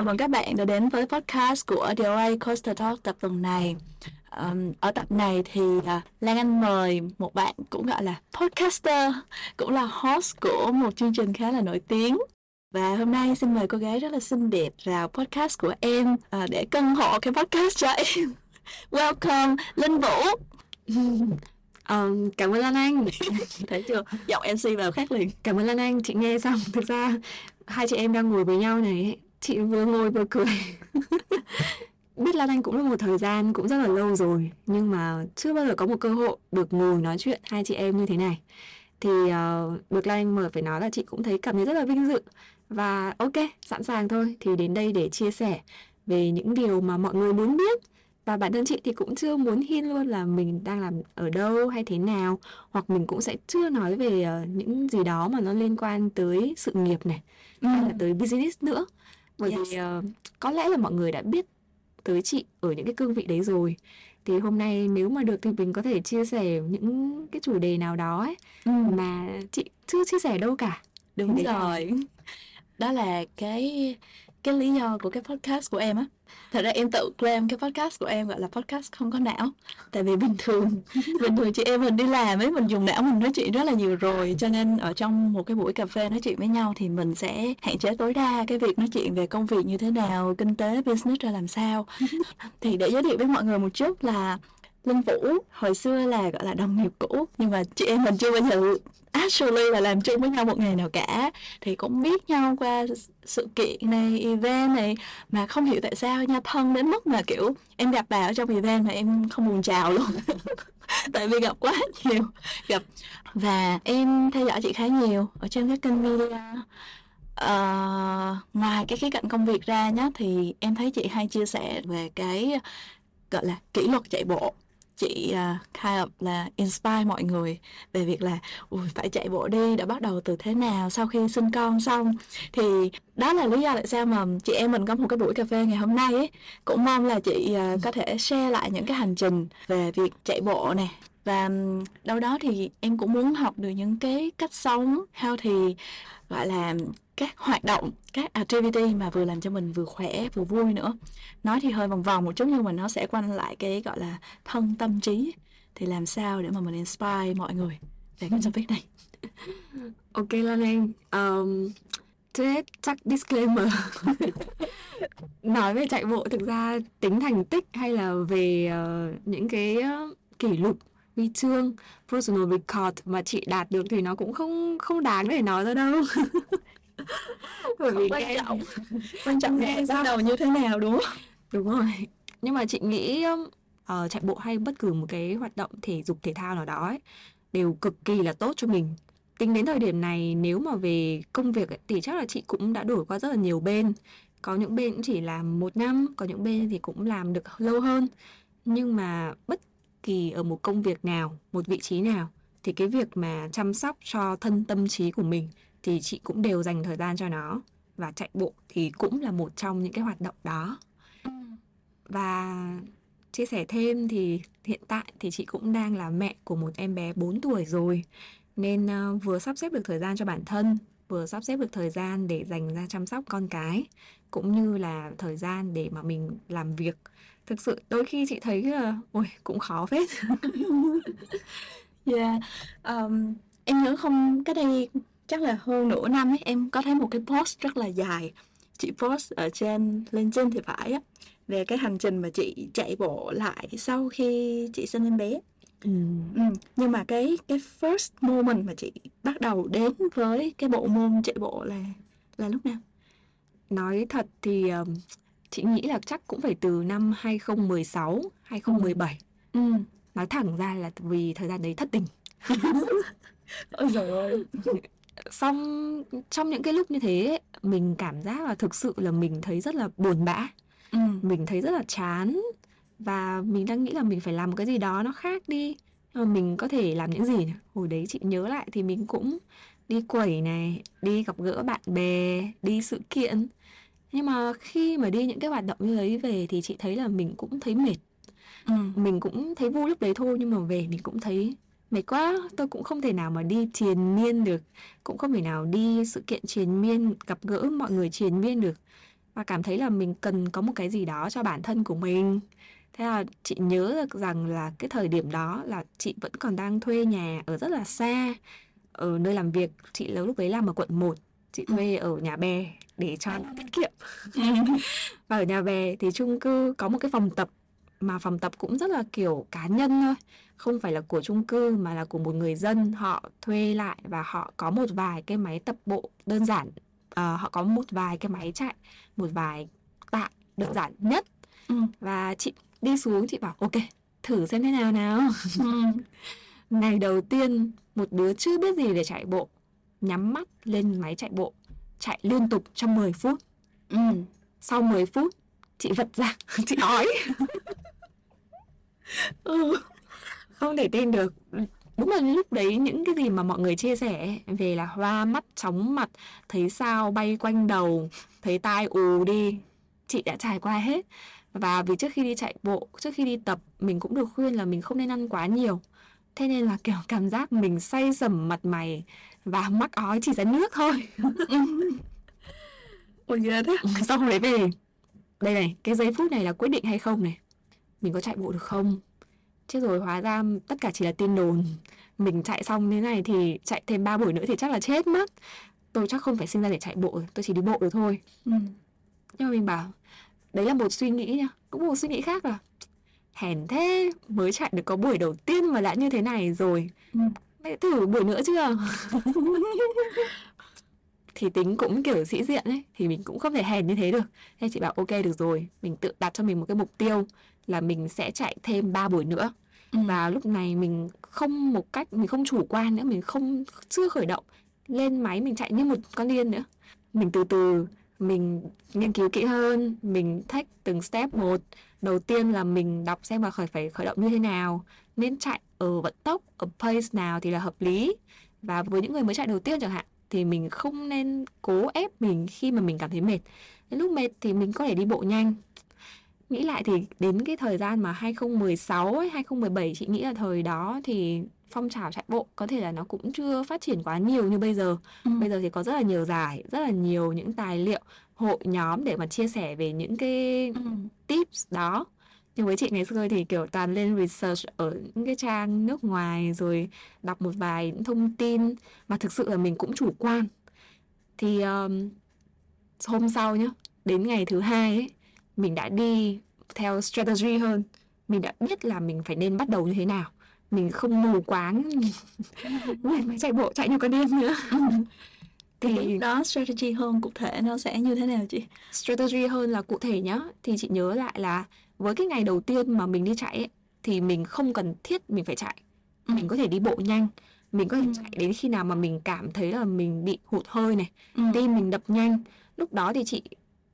Chào mừng các bạn đã đến với podcast của DOA Coaster Talk tập tuần này. Um, ở tập này thì uh, Lan Anh mời một bạn cũng gọi là podcaster, cũng là host của một chương trình khá là nổi tiếng. Và hôm nay xin mời cô gái rất là xinh đẹp vào podcast của em uh, để cân hộ cái podcast cho em. Welcome Linh Vũ. Um, cảm ơn Lan Anh Thấy chưa? Giọng MC vào khác liền. Cảm ơn Lan Anh, chị nghe xong Thực ra hai chị em đang ngồi với nhau này Chị vừa ngồi vừa cười. Biết Lan Anh cũng là một thời gian cũng rất là lâu rồi Nhưng mà chưa bao giờ có một cơ hội được ngồi nói chuyện hai chị em như thế này. Thì uh, được Lan Anh mời phải nói là chị cũng thấy cảm thấy rất là vinh dự. Và ok, sẵn sàng thôi Thì đến đây để chia sẻ về những điều mà mọi người muốn biết. Và bản thân chị thì cũng chưa muốn hin luôn là mình đang làm ở đâu hay thế nào hoặc mình cũng sẽ chưa nói về uh, những gì đó mà nó liên quan tới sự nghiệp này ừ. hay là tới business nữa bởi yes. vì uh, có lẽ là mọi người đã biết tới chị ở những cái cương vị đấy rồi thì hôm nay nếu mà được thì mình có thể chia sẻ những cái chủ đề nào đó ấy ừ. mà chị chưa chia sẻ đâu cả đúng rồi đó là cái cái lý do của cái podcast của em á. Thật ra em tự claim cái podcast của em gọi là podcast không có não. Tại vì bình thường bình thường chị em mình đi làm ấy mình dùng não mình nói chuyện rất là nhiều rồi. Cho nên ở trong một cái buổi cà phê nói chuyện với nhau thì mình sẽ hạn chế tối đa cái việc nói chuyện về công việc như thế nào kinh tế business ra làm sao. Thì để giới thiệu với mọi người một chút là Linh Vũ hồi xưa là gọi là đồng nghiệp cũ nhưng mà chị em mình chưa bao giờ actually là làm chung với nhau một ngày nào cả. Thì cũng biết nhau qua sự kiện này event này mà không hiểu tại sao nha thân đến mức mà kiểu em gặp bà ở trong event mà em không buồn chào luôn. Tại vì gặp quá nhiều gặp và em theo dõi chị khá nhiều ở trên các kênh media. Uh, ngoài cái khía cạnh công việc ra nhá thì em thấy chị hay chia sẻ về cái gọi là kỷ luật chạy bộ chị uh, kind of là inspire mọi người về việc là ui phải chạy bộ đi đã bắt đầu từ thế nào sau khi sinh con xong? Thì đó là lý do tại sao mà chị em mình có một cái buổi cà phê ngày hôm nay ấy. Cũng mong là chị uh, có thể share lại những cái hành trình về việc chạy bộ này và đâu đó thì em cũng muốn học được những cái cách sống healthy gọi là các hoạt động các activity mà vừa làm cho mình vừa khỏe vừa vui nữa. Nói thì hơi vòng vòng một chút nhưng mà nó sẽ quanh lại cái gọi là thân tâm trí. Thì làm sao để mà mình inspire mọi người về cái topic này? Ok Lan Anh um, trước chắc disclaimer. Nói về chạy bộ thực ra tính thành tích hay là về uh, những cái uh, kỷ lục huy chương personal record mà chị đạt được thì nó cũng không không đáng để nói ra đâu. bởi vì quan trọng. Quan trọng là bắt đầu như thế nào đúng không? Đúng rồi. Nhưng mà chị nghĩ uh, chạy bộ hay bất cứ một cái hoạt động thể dục thể thao nào đó ấy, đều cực kỳ là tốt cho mình. Tính đến thời điểm này nếu mà về công việc ấy, thì chắc là chị cũng đã đổi qua rất là nhiều bên. Có những bên cũng chỉ làm một năm có những bên thì cũng làm được lâu hơn. Nhưng mà bất kỳ ở một công việc nào một vị trí nào thì cái việc mà chăm sóc cho thân tâm trí của mình thì chị cũng đều dành thời gian cho nó. Và chạy bộ thì cũng là một trong những cái hoạt động đó. Và chia sẻ thêm thì hiện tại thì chị cũng đang là mẹ của một em bé 4 tuổi rồi. Nên ờ, vừa sắp xếp được thời gian cho bản thân vừa sắp xếp được thời gian để dành ra chăm sóc con cái cũng như là thời gian để mà mình làm việc. Thực sự đôi khi chị thấy là ôi cũng khó phết. Yeah. Um, em nhớ không cái đây chắc là hơn nửa năm ấy em có thấy một cái post rất là dài chị post ở trên LinkedIn thì phải á về cái hành trình mà chị chạy bộ lại sau khi chị sinh em bé ừ. Ừ. nhưng mà cái cái first moment mà chị bắt đầu đến với cái bộ môn chạy bộ là là lúc nào nói thật thì um, chị nghĩ là chắc cũng phải từ năm 2016 2017 ừ. nói thẳng ra là vì thời gian đấy thất tình ôi trời ơi xong trong những cái lúc như thế mình cảm giác là thực sự là mình thấy rất là buồn bã. Ừ. mình thấy rất là chán. Và mình đang nghĩ là mình phải làm một cái gì đó nó khác đi. Mà mình có thể làm những gì hồi đấy chị nhớ lại thì mình cũng đi quẩy này đi gặp gỡ bạn bè đi sự kiện. Nhưng mà khi mà đi những cái hoạt động như đấy về thì chị thấy là mình cũng thấy mệt. Ừ. mình cũng thấy vui lúc đấy thôi nhưng mà về mình cũng thấy mệt quá tôi cũng không thể nào mà đi triền miên được. Cũng không thể nào đi sự kiện triền miên gặp gỡ mọi người triền miên được. Và cảm thấy là mình cần có một cái gì đó cho bản thân của mình. Thế là chị nhớ được rằng là cái thời điểm đó là chị vẫn còn đang thuê nhà ở rất là xa. Ở nơi làm việc chị lúc đấy làm ở quận 1 chị thuê ở nhà bè để cho nó tiết kiệm. Và ở nhà bè thì chung cư có một cái phòng tập mà phòng tập cũng rất là kiểu cá nhân thôi không phải là của chung cư mà là của một người dân họ thuê lại và họ có một vài cái máy tập bộ đơn giản Ờ, họ có một vài cái máy chạy một vài tạ đơn giản nhất Ừ. và chị đi xuống chị bảo ok thử xem thế nào nào Ừ. ngày đầu tiên một đứa chưa biết gì để chạy bộ nhắm mắt lên máy chạy bộ chạy liên tục trong 10 phút Ừ. sau 10 phút chị vật ra chị ói Ừ. không thể tin được. Đúng là lúc đấy những cái gì mà mọi người chia sẻ về là hoa mắt chóng mặt thấy sao bay quanh đầu thấy tai ù đi chị đã trải qua hết. Và vì trước khi đi chạy bộ trước khi đi tập mình cũng được khuyên là mình không nên ăn quá nhiều. Thế nên là kiểu cảm giác mình say sẩm mặt mày và mắc ói chỉ ra nước thôi. Ôi ghê thế. Xong rồi về. Đây này cái giây phút này là quyết định hay không này? Mình có chạy bộ được không chết rồi hóa ra tất cả chỉ là tin đồn. Mình chạy xong thế này thì chạy thêm ba buổi nữa thì chắc là chết mất. Tôi chắc không phải sinh ra để chạy bộ tôi chỉ đi bộ được thôi. Ừ. nhưng mà mình bảo đấy là một suy nghĩ nha cũng một suy nghĩ khác là hèn thế mới chạy được có buổi đầu tiên mà đã như thế này rồi. Ừ. mày thử buổi nữa chưa thì tính cũng kiểu sĩ diện ấy thì mình cũng không thể hèn như thế được. Thế chị bảo ok được rồi mình tự đặt cho mình một cái mục tiêu là mình sẽ chạy thêm 3 buổi nữa. Ừ. và lúc này mình không một cách mình không chủ quan nữa mình không chưa khởi động lên máy mình chạy như một con điên nữa. Mình từ từ mình nghiên cứu kỹ hơn mình take từng step một. Đầu tiên là mình đọc xem là khởi phải khởi động như thế nào nên chạy ở vận tốc ở pace nào thì là hợp lý. Và với những người mới chạy đầu tiên chẳng hạn thì mình không nên cố ép mình khi mà mình cảm thấy mệt đến lúc mệt thì mình có thể đi bộ nhanh nghĩ lại thì đến cái thời gian mà 2016 ấy, 2017 chị nghĩ là thời đó thì phong trào chạy bộ có thể là nó cũng chưa phát triển quá nhiều như bây giờ Ừ. bây giờ thì có rất là nhiều giải rất là nhiều những tài liệu hội nhóm để mà chia sẻ về những cái Ừ. tips đó nhưng với chị ngày xưa thì kiểu toàn lên research ở những cái trang nước ngoài rồi đọc một vài những thông tin mà thực sự là mình cũng chủ quan. Thì um, hôm sau nhá đến ngày thứ hai ấy mình đã đi theo strategy hơn. Mình đã biết là mình phải nên bắt đầu như thế nào. Mình không mù quáng mình phải chạy bộ chạy như con điên nữa. Thì lúc đó strategy hơn cụ thể nó sẽ như thế nào chị? strategy hơn là cụ thể nhá. Thì chị nhớ lại là với cái ngày đầu tiên mà mình đi chạy ấy, thì mình không cần thiết mình phải chạy Ừ. mình có thể đi bộ nhanh mình có thể Ừ. chạy đến khi nào mà mình cảm thấy là mình bị hụt hơi này Ừ. tim mình đập nhanh lúc đó thì chị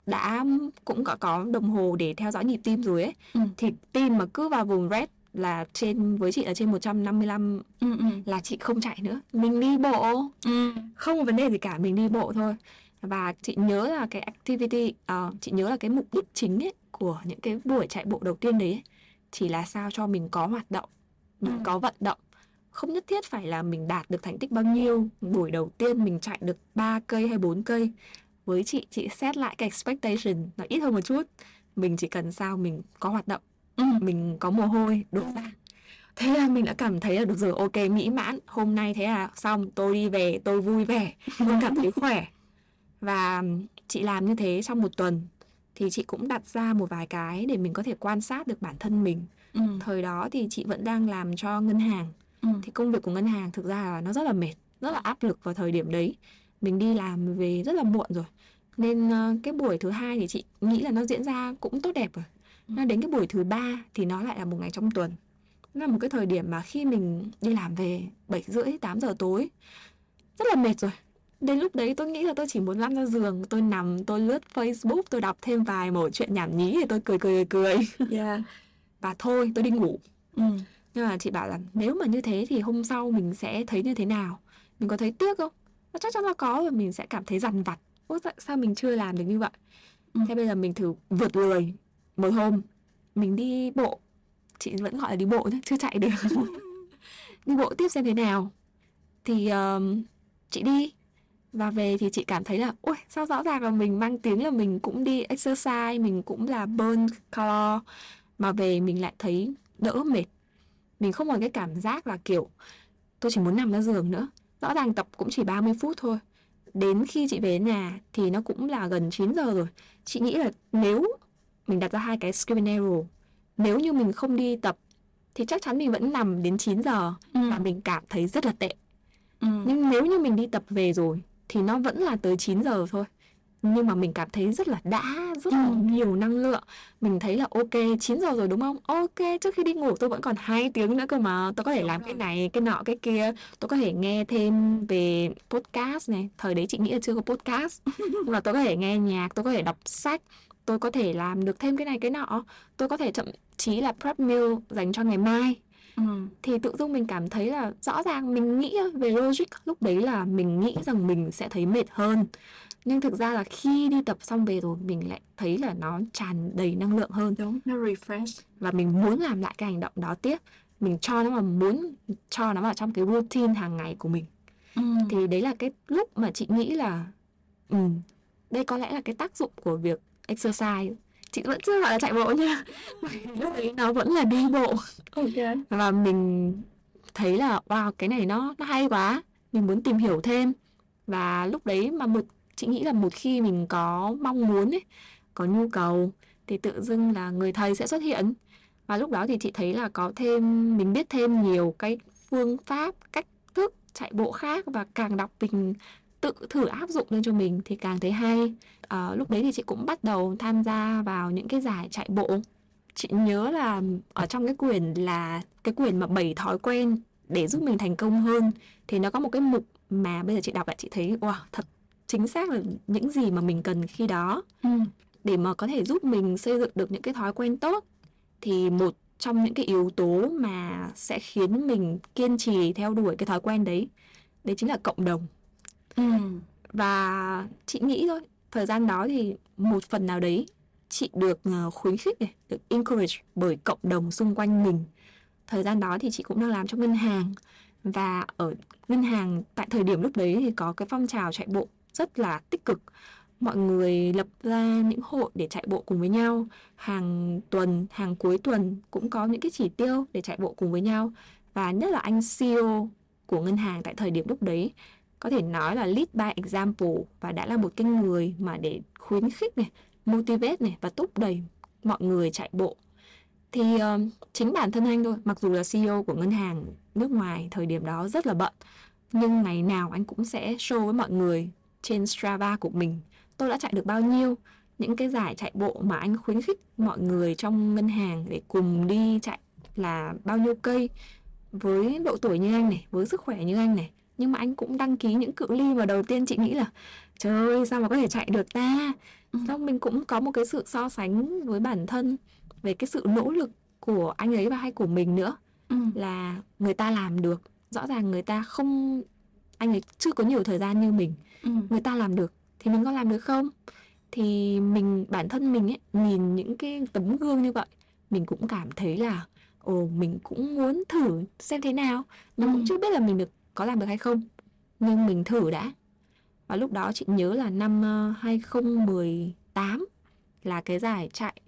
đã cũng có có đồng hồ để theo dõi nhịp tim rồi ấy Ừ. thì tim mà cứ vào vùng red là trên với chị là trên 155 Ừ. Ừ. là chị không chạy nữa mình đi bộ Ừ. không vấn đề gì cả mình đi bộ thôi và chị nhớ là cái activity ờ, chị nhớ là cái mục đích chính ấy của những cái buổi chạy bộ đầu tiên đấy ấy, chỉ là sao cho mình có hoạt động mình Ừ. có vận động. Không nhất thiết phải là mình đạt được thành tích bao nhiêu buổi đầu tiên mình chạy được 3 cây hay 4 cây. Với chị chị set lại cái expectation nó ít hơn một chút. Mình chỉ cần sao mình có hoạt động Ừ. mình có mồ hôi đổ ra. Thế là mình đã cảm thấy là được rồi ok mỹ mãn. Hôm nay thế là xong tôi đi về tôi vui vẻ tôi cảm thấy khỏe. Và chị làm như thế trong một tuần thì chị cũng đặt ra một vài cái để mình có thể quan sát được bản thân mình. Ừ. thời đó thì chị vẫn đang làm cho ngân hàng. Ừ. thì công việc của ngân hàng thực ra là nó rất là mệt rất là áp lực vào thời điểm đấy. Mình đi làm về rất là muộn rồi. Nên ờ, cái buổi thứ hai thì chị nghĩ là nó diễn ra cũng tốt đẹp rồi. Nó đến cái buổi thứ ba thì nó lại là một ngày trong tuần. Nó là một cái thời điểm mà khi mình đi làm về bảy rưỡi tám giờ tối rất là mệt rồi đến lúc đấy tôi nghĩ là tôi chỉ muốn lăn ra giường tôi nằm tôi lướt Facebook tôi đọc thêm vài một chuyện nhảm nhí thì tôi cười cười cười Yeah. và thôi tôi đi ngủ. Ừ. nhưng mà chị bảo là nếu mà như thế thì hôm sau mình sẽ thấy như thế nào? Mình có thấy tiếc không? Chắc chắn là có và mình sẽ cảm thấy dằn vặt. Ôi, sao mình chưa làm được như vậy? Ừ. thế bây giờ mình thử vượt lười. Một hôm mình đi bộ. Chị vẫn gọi là đi bộ nhé chưa chạy được. Đi bộ tiếp xem thế nào. Thì um, chị đi và về thì chị cảm thấy là ôi sao rõ ràng là mình mang tiếng là mình cũng đi exercise mình cũng là burn calo. Mà về mình lại thấy đỡ mệt. Mình không còn cái cảm giác là kiểu tôi chỉ muốn nằm ra giường nữa. Rõ ràng tập cũng chỉ 30 phút thôi. Đến khi chị về nhà thì nó cũng là gần 9 giờ rồi. Chị nghĩ là nếu mình đặt ra hai cái scenario nếu như mình không đi tập thì chắc chắn mình vẫn nằm đến 9 giờ ừ. và mình cảm thấy rất là tệ. Ừ. nhưng nếu như mình đi tập về rồi thì nó vẫn là tới 9 giờ thôi. Nhưng mà mình cảm thấy rất là đã rất là Ừ. nhiều năng lượng. Mình thấy là ok 9 giờ rồi đúng không? Ok trước khi đi ngủ tôi vẫn còn hai tiếng nữa cơ mà. Tôi có thể Đúng làm rồi. cái này cái nọ cái kia. Tôi có thể nghe thêm về podcast này. Thời đấy chị nghĩ là chưa có podcast. Mà tôi có thể nghe nhạc tôi có thể đọc sách. Tôi có thể làm được thêm cái này cái nọ. Tôi có thể thậm chí là prep meal dành cho ngày mai ừ. thì tự dưng mình cảm thấy là rõ ràng mình nghĩ về logic lúc đấy là mình nghĩ rằng mình sẽ thấy mệt hơn. Nhưng thực ra là khi đi tập xong về rồi mình lại thấy là nó tràn đầy năng lượng hơn. Đúng nó refresh. Và mình muốn làm lại cái hành động đó tiếp. Mình cho nó vào muốn cho nó vào trong cái routine hàng ngày của mình. Ừ. thì đấy là cái lúc mà chị nghĩ là ừ, đây có lẽ là cái tác dụng của việc exercise chị vẫn chưa gọi là chạy bộ nha. Lúc đấy nó vẫn là đi bộ. Ok. Và mình thấy là wow cái này nó nó hay quá. Mình muốn tìm hiểu thêm. Và lúc đấy mà một chị nghĩ là một khi mình có mong muốn ấy có nhu cầu thì tự dưng là người thầy sẽ xuất hiện. Và lúc đó thì chị thấy là có thêm mình biết thêm nhiều cái phương pháp cách thức chạy bộ khác và càng đọc mình tự thử áp dụng lên cho mình thì càng thấy hay. Ờ, lúc đấy thì chị cũng bắt đầu tham gia vào những cái giải chạy bộ. Chị nhớ là ở trong cái quyển là cái quyển mà bảy thói quen để giúp mình thành công hơn thì nó có một cái mục mà bây giờ chị đọc lại chị thấy wow thật chính xác là những gì mà mình cần khi đó. Ừ. để mà có thể giúp mình xây dựng được những cái thói quen tốt thì một trong những cái yếu tố mà sẽ khiến mình kiên trì theo đuổi cái thói quen đấy đấy chính là cộng đồng Ừ. Và chị nghĩ thôi thời gian đó thì một phần nào đấy chị được ờ, khuyến khích này được encourage bởi cộng đồng xung quanh mình. Thời gian đó thì chị cũng đang làm trong ngân hàng. Và ở ngân hàng tại thời điểm lúc đấy thì có cái phong trào chạy bộ rất là tích cực. Mọi người lập ra những hội để chạy bộ cùng với nhau. Hàng tuần hàng cuối tuần cũng có những cái chỉ tiêu để chạy bộ cùng với nhau. Và nhất là anh CEO của ngân hàng tại thời điểm lúc đấy có thể nói là lead by example và đã là một cái người mà để khuyến khích này, motivate này và thúc đẩy mọi người chạy bộ. Thì uh, chính bản thân anh thôi, mặc dù là CEO của ngân hàng nước ngoài thời điểm đó rất là bận, nhưng ngày nào anh cũng sẽ show với mọi người trên Strava của mình tôi đã chạy được bao nhiêu, những cái giải chạy bộ mà anh khuyến khích mọi người trong ngân hàng để cùng đi chạy là bao nhiêu cây với độ tuổi như anh này, với sức khỏe như anh này nhưng mà anh cũng đăng ký những cự ly mà đầu tiên chị nghĩ là trời ơi sao mà có thể chạy được ta Ừ. xong mình cũng có một cái sự so sánh với bản thân về cái sự nỗ lực của anh ấy và hay của mình nữa Ừ. là người ta làm được rõ ràng người ta không anh ấy chưa có nhiều thời gian như mình Ừ. người ta làm được thì mình có làm được không thì mình bản thân mình ấy nhìn những cái tấm gương như vậy mình cũng cảm thấy là ồ mình cũng muốn thử xem thế nào mình cũng Ừ. chưa biết là mình được có làm được hay không. Nhưng mình thử đã. Và lúc đó chị nhớ là năm ờ, 2018 là cái giải chạy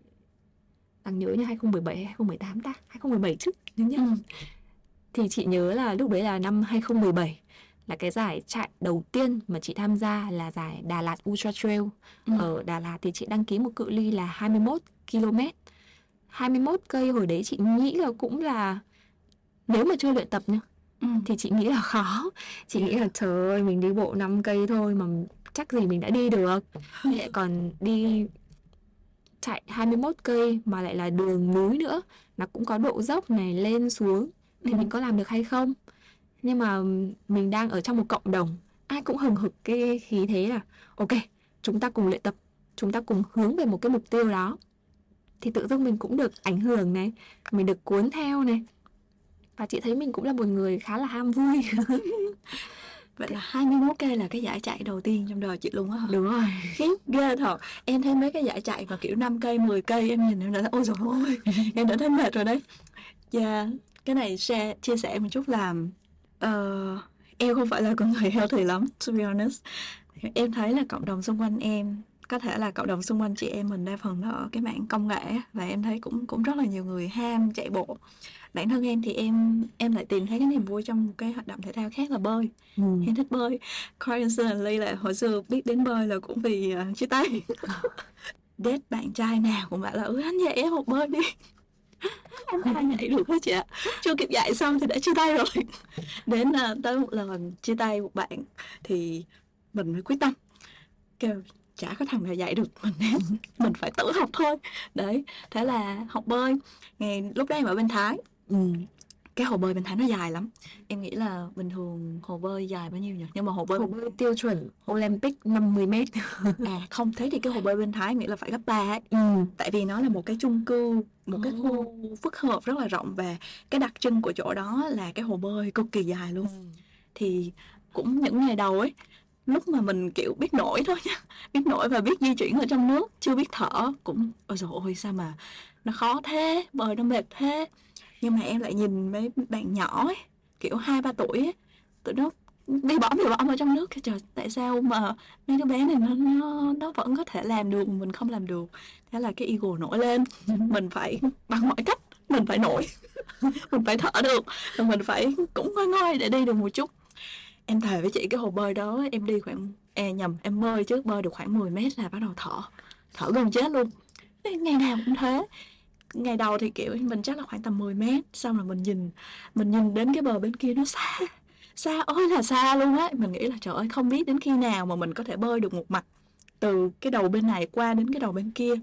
đang nhớ như 2017 hay 2018 ta? 2017 chứ nhớ nhá. Ừ. thì chị nhớ là lúc đấy là năm 2017 là cái giải chạy đầu tiên mà chị tham gia là giải Đà Lạt Ultra Trail. Ừ. ở Đà Lạt thì chị đăng ký một cự ly là 21 km 21 cây hồi đấy chị nghĩ là cũng là nếu mà chưa luyện tập nhá Ừ. thì chị nghĩ là khó. Chị nghĩ là trời ơi mình đi bộ 5 cây thôi mà chắc gì mình đã đi được. Lại còn đi chạy 21 cây mà lại là đường núi nữa nó cũng có độ dốc này lên xuống. Thì Ừ. mình có làm được hay không? Nhưng mà mình đang ở trong một cộng đồng ai cũng hừng hực cái khí thế là ok chúng ta cùng luyện tập chúng ta cùng hướng về một cái mục tiêu đó. Thì tự dưng mình cũng được ảnh hưởng này mình được cuốn theo này và chị thấy mình cũng là một người khá là ham vui. Vậy là 21 cây là cái giải chạy đầu tiên trong đời chị luôn á đúng rồi. Khiếp ghê thật. Em thấy mấy cái giải chạy mà kiểu 5 cây, 10 cây Em nhìn em đã thấy ôi dồi ôi Em đã thấy mệt rồi đấy. Dạ Cái này share, chia sẻ một chút là ờ, em không phải là con người healthy lắm to be honest. Em thấy là cộng đồng xung quanh em có thể là cộng đồng xung quanh chị em mình đa phần nó ở cái mảng công nghệ và em thấy cũng cũng rất là nhiều người ham chạy bộ bản thân em thì em em lại tìm thấy cái niềm vui trong một cái hoạt động thể thao khác là bơi. Ừ. em thích bơi. Coincidentally là hồi xưa biết đến bơi là cũng vì uh, chia tay. Date bạn trai nào cũng bảo là ừ anh dạy em học bơi đi. Em ai nhảy được hết chị ạ. Chưa kịp dạy xong thì đã chia tay rồi. Đến uh, tới một lần chia tay một bạn thì mình mới quyết tâm. Kêu chả có thằng nào dạy được mình nên mình phải tự học thôi. Đấy thế là học bơi. Ngày lúc đấy em ở bên thái ừ. cái hồ bơi bên thái nó dài lắm. Em nghĩ là bình thường hồ bơi dài bao nhiêu nhỉ? Nhưng mà hồ bơi hồ bơi tiêu chuẩn olympic 50 mét. À không thế thì cái hồ bơi bên thái nghĩ là phải gấp ba ấy. Ừ. tại vì nó là một cái chung cư một cái khu phức hợp rất là rộng và cái đặc trưng của chỗ đó là cái hồ bơi cực kỳ dài luôn. Ừ. thì cũng những ngày đầu ấy lúc mà mình kiểu biết nổi thôi nha biết nổi và biết di chuyển ở trong nước chưa biết thở cũng ôi trời ơi sao mà nó khó thế bơi nó mệt thế nhưng mà em lại nhìn mấy bạn nhỏ ấy kiểu hai ba tuổi ấy tụi nó đi bỏ bị bỏ ở trong nước. Trời tại sao mà mấy đứa bé này nó nó nó vẫn có thể làm được mình không làm được? Thế là cái ego nổi lên. Mình phải bằng mọi cách mình phải nổi mình phải thở được mình phải cũng ngoi ngoi để đi được một chút. Em thề với chị cái hồ bơi đó em đi khoảng e nhầm em bơi trước bơi được khoảng 10 mét là bắt đầu thở thở gần chết luôn. Ngày nào cũng thế ngày đầu thì, kiểu, mình chắc là khoảng tầm 10 mét, xong rồi mình nhìn mình nhìn đến cái bờ bên kia nó xa xa ôi là xa luôn á. Mình nghĩ là, trời ơi, không biết đến khi nào mà mình có thể bơi được một mặt từ cái đầu bên này qua đến cái đầu bên kia.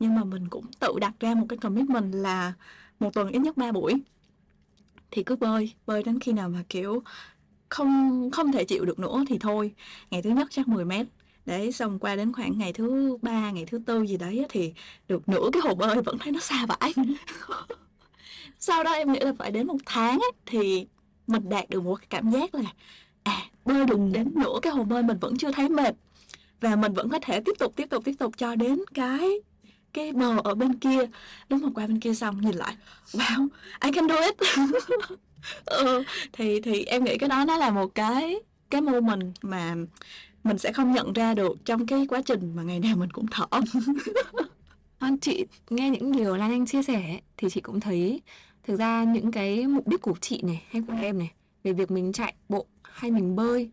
Nhưng mà mình cũng tự đặt ra một cái commitment là một tuần ít nhất 3 buổi thì cứ bơi bơi đến khi nào mà, kiểu, không không thể chịu được nữa thì thôi. Ngày thứ nhất chắc 10 mét đấy xong qua đến khoảng ngày thứ ba ngày thứ tư gì đấy thì được nửa cái hồ bơi vẫn thấy nó xa vãi. Sau đó em nghĩ là phải đến một tháng ấy, thì mình đạt được một cái cảm giác là à bơi được đến nửa cái hồ bơi mình vẫn chưa thấy mệt. Và mình vẫn có thể tiếp tục tiếp tục tiếp tục cho đến cái cái bờ ở bên kia. Lúc mà qua bên kia xong nhìn lại wow I can do it. Ừ, thì thì em nghĩ cái đó nó là một cái cái moment mà mình sẽ không nhận ra được trong cái quá trình mà ngày nào mình cũng thở anh chị nghe những điều Lan Anh chia sẻ thì chị cũng thấy thực ra những cái mục đích của chị này hay của em này về việc mình chạy bộ hay mình bơi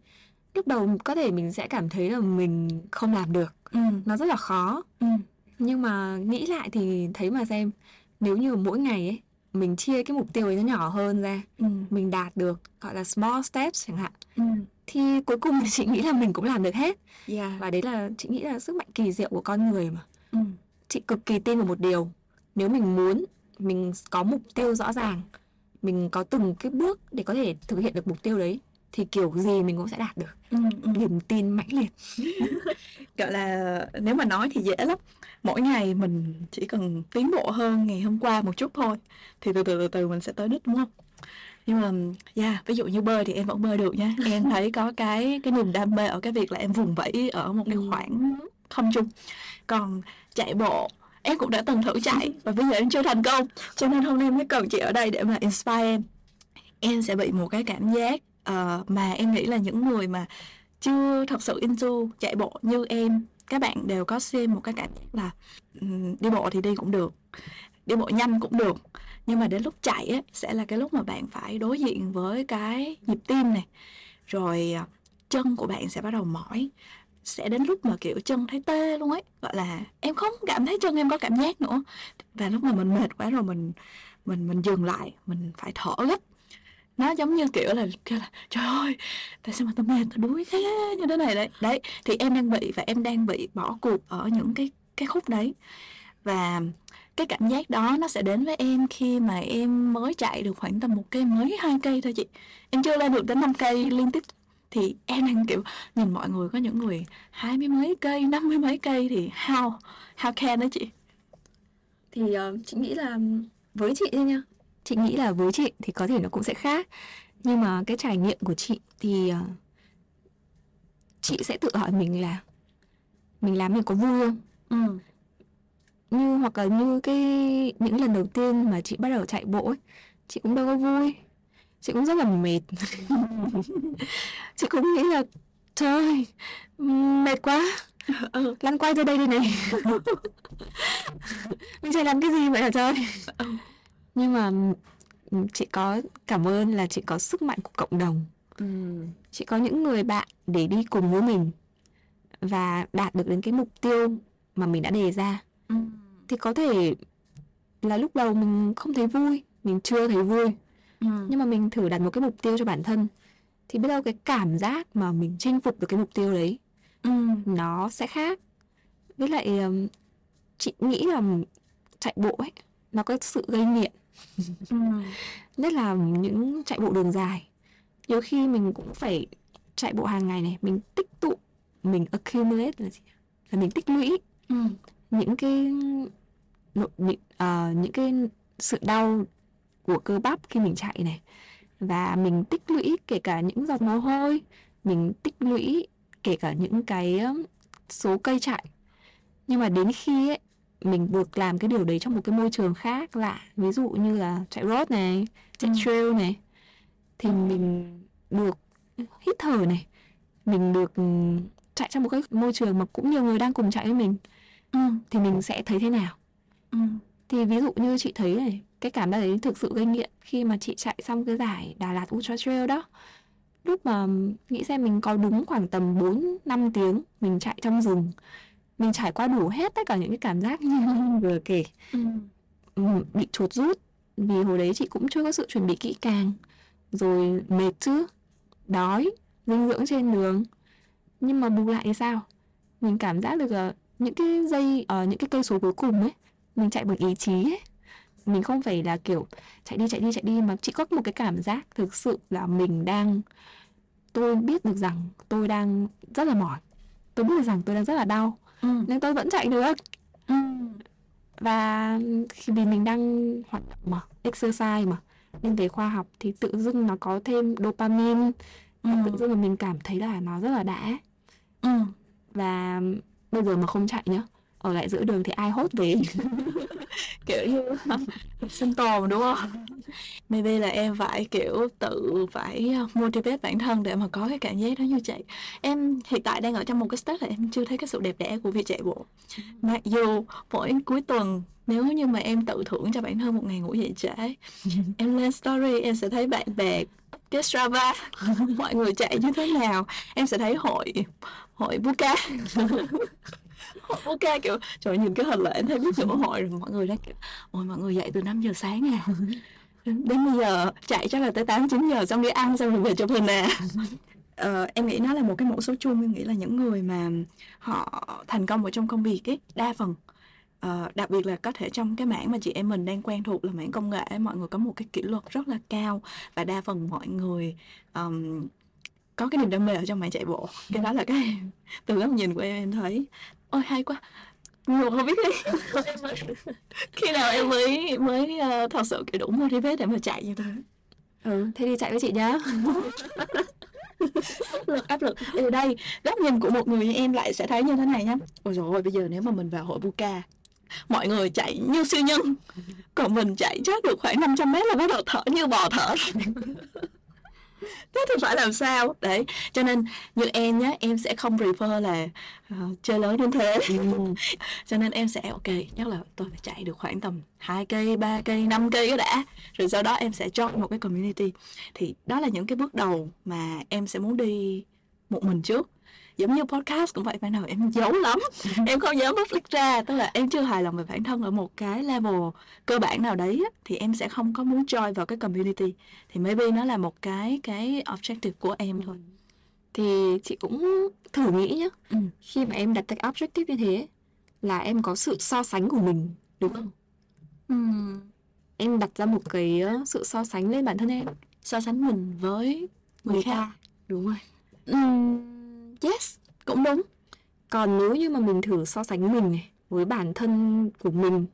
lúc đầu có thể mình sẽ cảm thấy là mình không làm được ừ. nó rất là khó ừ. nhưng mà nghĩ lại thì thấy mà xem nếu như mỗi ngày ấy mình chia cái mục tiêu ấy nó nhỏ hơn ra ừ. mình đạt được gọi là small steps chẳng hạn ừ. Thì cuối cùng chị nghĩ là mình cũng làm được hết yeah. và đấy là chị nghĩ là sức mạnh kỳ diệu của con người mà ừ. chị cực kỳ tin vào một điều nếu mình muốn mình có mục tiêu rõ ràng mình có từng cái bước để có thể thực hiện được mục tiêu đấy thì kiểu gì mình cũng sẽ đạt được. Ừ, ừ. niềm tin mãnh liệt. Gọi là nếu mà nói thì dễ lắm. Mỗi ngày mình chỉ cần tiến bộ hơn ngày hôm qua một chút thôi thì từ từ từ từ mình sẽ tới đích đúng không? Nhưng mà yeah, ví dụ như bơi thì em vẫn bơi được nha. Em thấy có cái cái niềm đam mê ở cái việc là em vùng vẫy ở một cái ừ. khoảng không trung. Còn chạy bộ em cũng đã từng thử chạy và bây giờ em chưa thành công. Cho nên hôm nay mới cần chị ở đây để mà inspire em. Em sẽ bị một cái cảm giác uh, mà em nghĩ là những người mà chưa thật sự into chạy bộ như em các bạn đều có xem một cái cảm giác là um, đi bộ thì đi cũng được đi bộ nhanh cũng được nhưng mà đến lúc chạy ấy, sẽ là cái lúc mà bạn phải đối diện với cái nhịp tim này. Rồi ờ, chân của bạn sẽ bắt đầu mỏi sẽ đến lúc mà kiểu chân thấy tê luôn ấy gọi là em không cảm thấy chân em có cảm giác nữa. Và lúc mà mình mệt quá rồi mình mình mình dừng lại mình phải thở gấp nó giống như kiểu là kêu là trời ơi tại sao mà tao mệt tao đuối thế? Như thế này đấy đấy. Thì em đang bị và em đang bị bỏ cuộc ở những cái cái khúc đấy. Và cái cảm giác đó nó sẽ đến với em khi mà em mới chạy được khoảng tầm một cây mới hai cây thôi chị. Em chưa lên được đến năm cây liên tiếp. Thì em đang kiểu nhìn mọi người có những người hai mươi mấy cây năm mươi mấy cây thì how how can đó chị? Thì uh, chị nghĩ là với chị thôi nha chị nghĩ là với chị thì có thể nó cũng sẽ khác. Nhưng mà cái trải nghiệm của chị thì uh, chị sẽ tự hỏi mình là mình làm mình có vui không? Ừ. như hoặc là như cái những lần đầu tiên mà chị bắt đầu chạy bộ ấy chị cũng đâu có vui. Chị cũng rất là mệt. Chị cũng nghĩ là trời mệt quá. Ừ. lăn quay ra đây đi này. Mình chạy làm cái gì vậy hả trời? Ừ. nhưng mà ừ, chị có cảm ơn là chị có sức mạnh của cộng đồng Ừ. chị có những người bạn để đi cùng với mình và đạt được đến cái mục tiêu mà mình đã đề ra Ừ. thì có thể là lúc đầu mình không thấy vui mình chưa thấy vui Ừ. nhưng mà mình thử đặt một cái mục tiêu cho bản thân thì biết đâu cái cảm giác mà mình chinh phục được cái mục tiêu đấy Ừ. nó sẽ khác với lại chị nghĩ là chạy bộ ấy nó có sự gây nghiện Ừ. nhất là những chạy bộ đường dài. Nhiều khi mình cũng phải chạy bộ hàng ngày này mình tích tụ mình accumulate là gì? Là mình tích lũy. Ừ. những cái những, ờ, những cái sự đau của cơ bắp khi mình chạy này. Và mình tích lũy kể cả những giọt mồ hôi mình tích lũy kể cả những cái số cây chạy. Nhưng mà đến khi ấy mình được làm cái điều đấy trong một cái môi trường khác lạ. Ví dụ như là chạy road này chạy Ừ. trail này. Thì mình được hít thở này. Mình được ừm, chạy trong một cái môi trường mà cũng nhiều người đang cùng chạy với mình. Ừ. thì mình sẽ thấy thế nào? Ừ. thì ví dụ như chị thấy này cái cảm giác đấy thực sự gây nghiện khi mà chị chạy xong cái giải Đà Lạt Ultra Trail đó. Lúc mà nghĩ xem mình có đúng khoảng tầm 4 5 tiếng mình chạy trong rừng mình trải qua đủ hết tất cả những cái cảm giác như vừa kể. Ừ. Ừm, bị chuột rút. Vì hồi đấy chị cũng chưa có sự chuẩn bị kỹ càng. Rồi mệt chứ đói dinh dưỡng trên đường. Nhưng mà bù lại thì sao? Mình cảm giác được là những cái dây ờ, những cái cây số cuối cùng ấy mình chạy bằng ý chí ấy. Mình không phải là kiểu chạy đi chạy đi chạy đi mà chỉ có một cái cảm giác thực sự là mình đang tôi biết được rằng tôi đang rất là mỏi. Tôi biết được rằng tôi đang rất là đau Ừ. nhưng tôi vẫn chạy được Ừ. và khi vì mình đang hoạt động mà exercise mà nên về khoa học thì tự dưng nó có thêm dopamine Ừ. tự dưng là mình cảm thấy là nó rất là đã Ừ. và bây giờ mà không chạy nhá ở lại giữa đường thì ai hốt về kiểu như sinh tồn đúng không? Maybe là em phải kiểu tự phải motivate bản thân để mà có cái cảm giác đó như chị em hiện tại đang ở trong một cái state là em chưa thấy cái sự đẹp đẽ của việc chạy bộ. Mặc dù mỗi cuối tuần nếu như mà em tự thưởng cho bản thân một ngày ngủ dậy trễ em lên story em sẽ thấy bạn bè cái Strava mọi người chạy như thế nào em sẽ thấy hội hội Buka Buka kiểu trời nhìn cái hình là em thấy biết nửa hội rồi mọi người đang kiểu ôi mọi người dậy từ 5 giờ sáng à? Đến bây giờ chạy chắc là tới 8 9 giờ xong đi ăn xong rồi về chụp hình à. Ờ, em nghĩ nó là một cái mẫu số chung em nghĩ là những người mà họ thành công ở trong công việc ấy đa phần ờ, đặc biệt là có thể trong cái mảng mà chị em mình đang quen thuộc là mảng công nghệ mọi người có một cái kỷ luật rất là cao và đa phần mọi người ờm, có cái niềm đam mê ở trong mảng chạy bộ. Cái đó là cái từ góc nhìn của em em thấy ôi hay quá. Mà không biết khi, khi nào em mới mới ờ, thật sự kiểu đủ motivate để mà chạy như thế ừ thế đi chạy với chị nhá. Áp lực áp lực. Từ đây góc nhìn của một người như em lại sẽ thấy như thế này nhá. Ôi dồi ôi bây giờ nếu mà mình vào hội Buka mọi người chạy như siêu nhân còn mình chạy chắc được khoảng 500 mét là bắt đầu thở như bò thở. rồi. thế thì phải làm sao? Đấy cho nên như em nhé em sẽ không prefer là ờ, chơi lớn đến thế. Cho nên em sẽ ok chắc là tôi phải chạy được khoảng tầm 2 cây 3 cây 5 cây đã. Rồi sau đó em sẽ join một cái community. Thì đó là những cái bước đầu mà em sẽ muốn đi một mình trước. Giống như podcast cũng vậy ban đầu em giấu lắm. Em không dám public ra tức là em chưa hài lòng về bản thân ở một cái level cơ bản nào đấy thì em sẽ không có muốn join vào cái community. Thì maybe nó là một cái cái objective của em thôi. Thì chị cũng thử nghĩ nhá. Ừ. khi mà em đặt cái objective như thế là em có sự so sánh của mình đúng không? Ừm, em đặt ra một cái ờ, sự so sánh lên bản thân em. So sánh mình với người người khác. Ta đúng rồi Ừm, yes cũng đúng. Còn nếu như mà mình thử so sánh mình này với bản thân của mình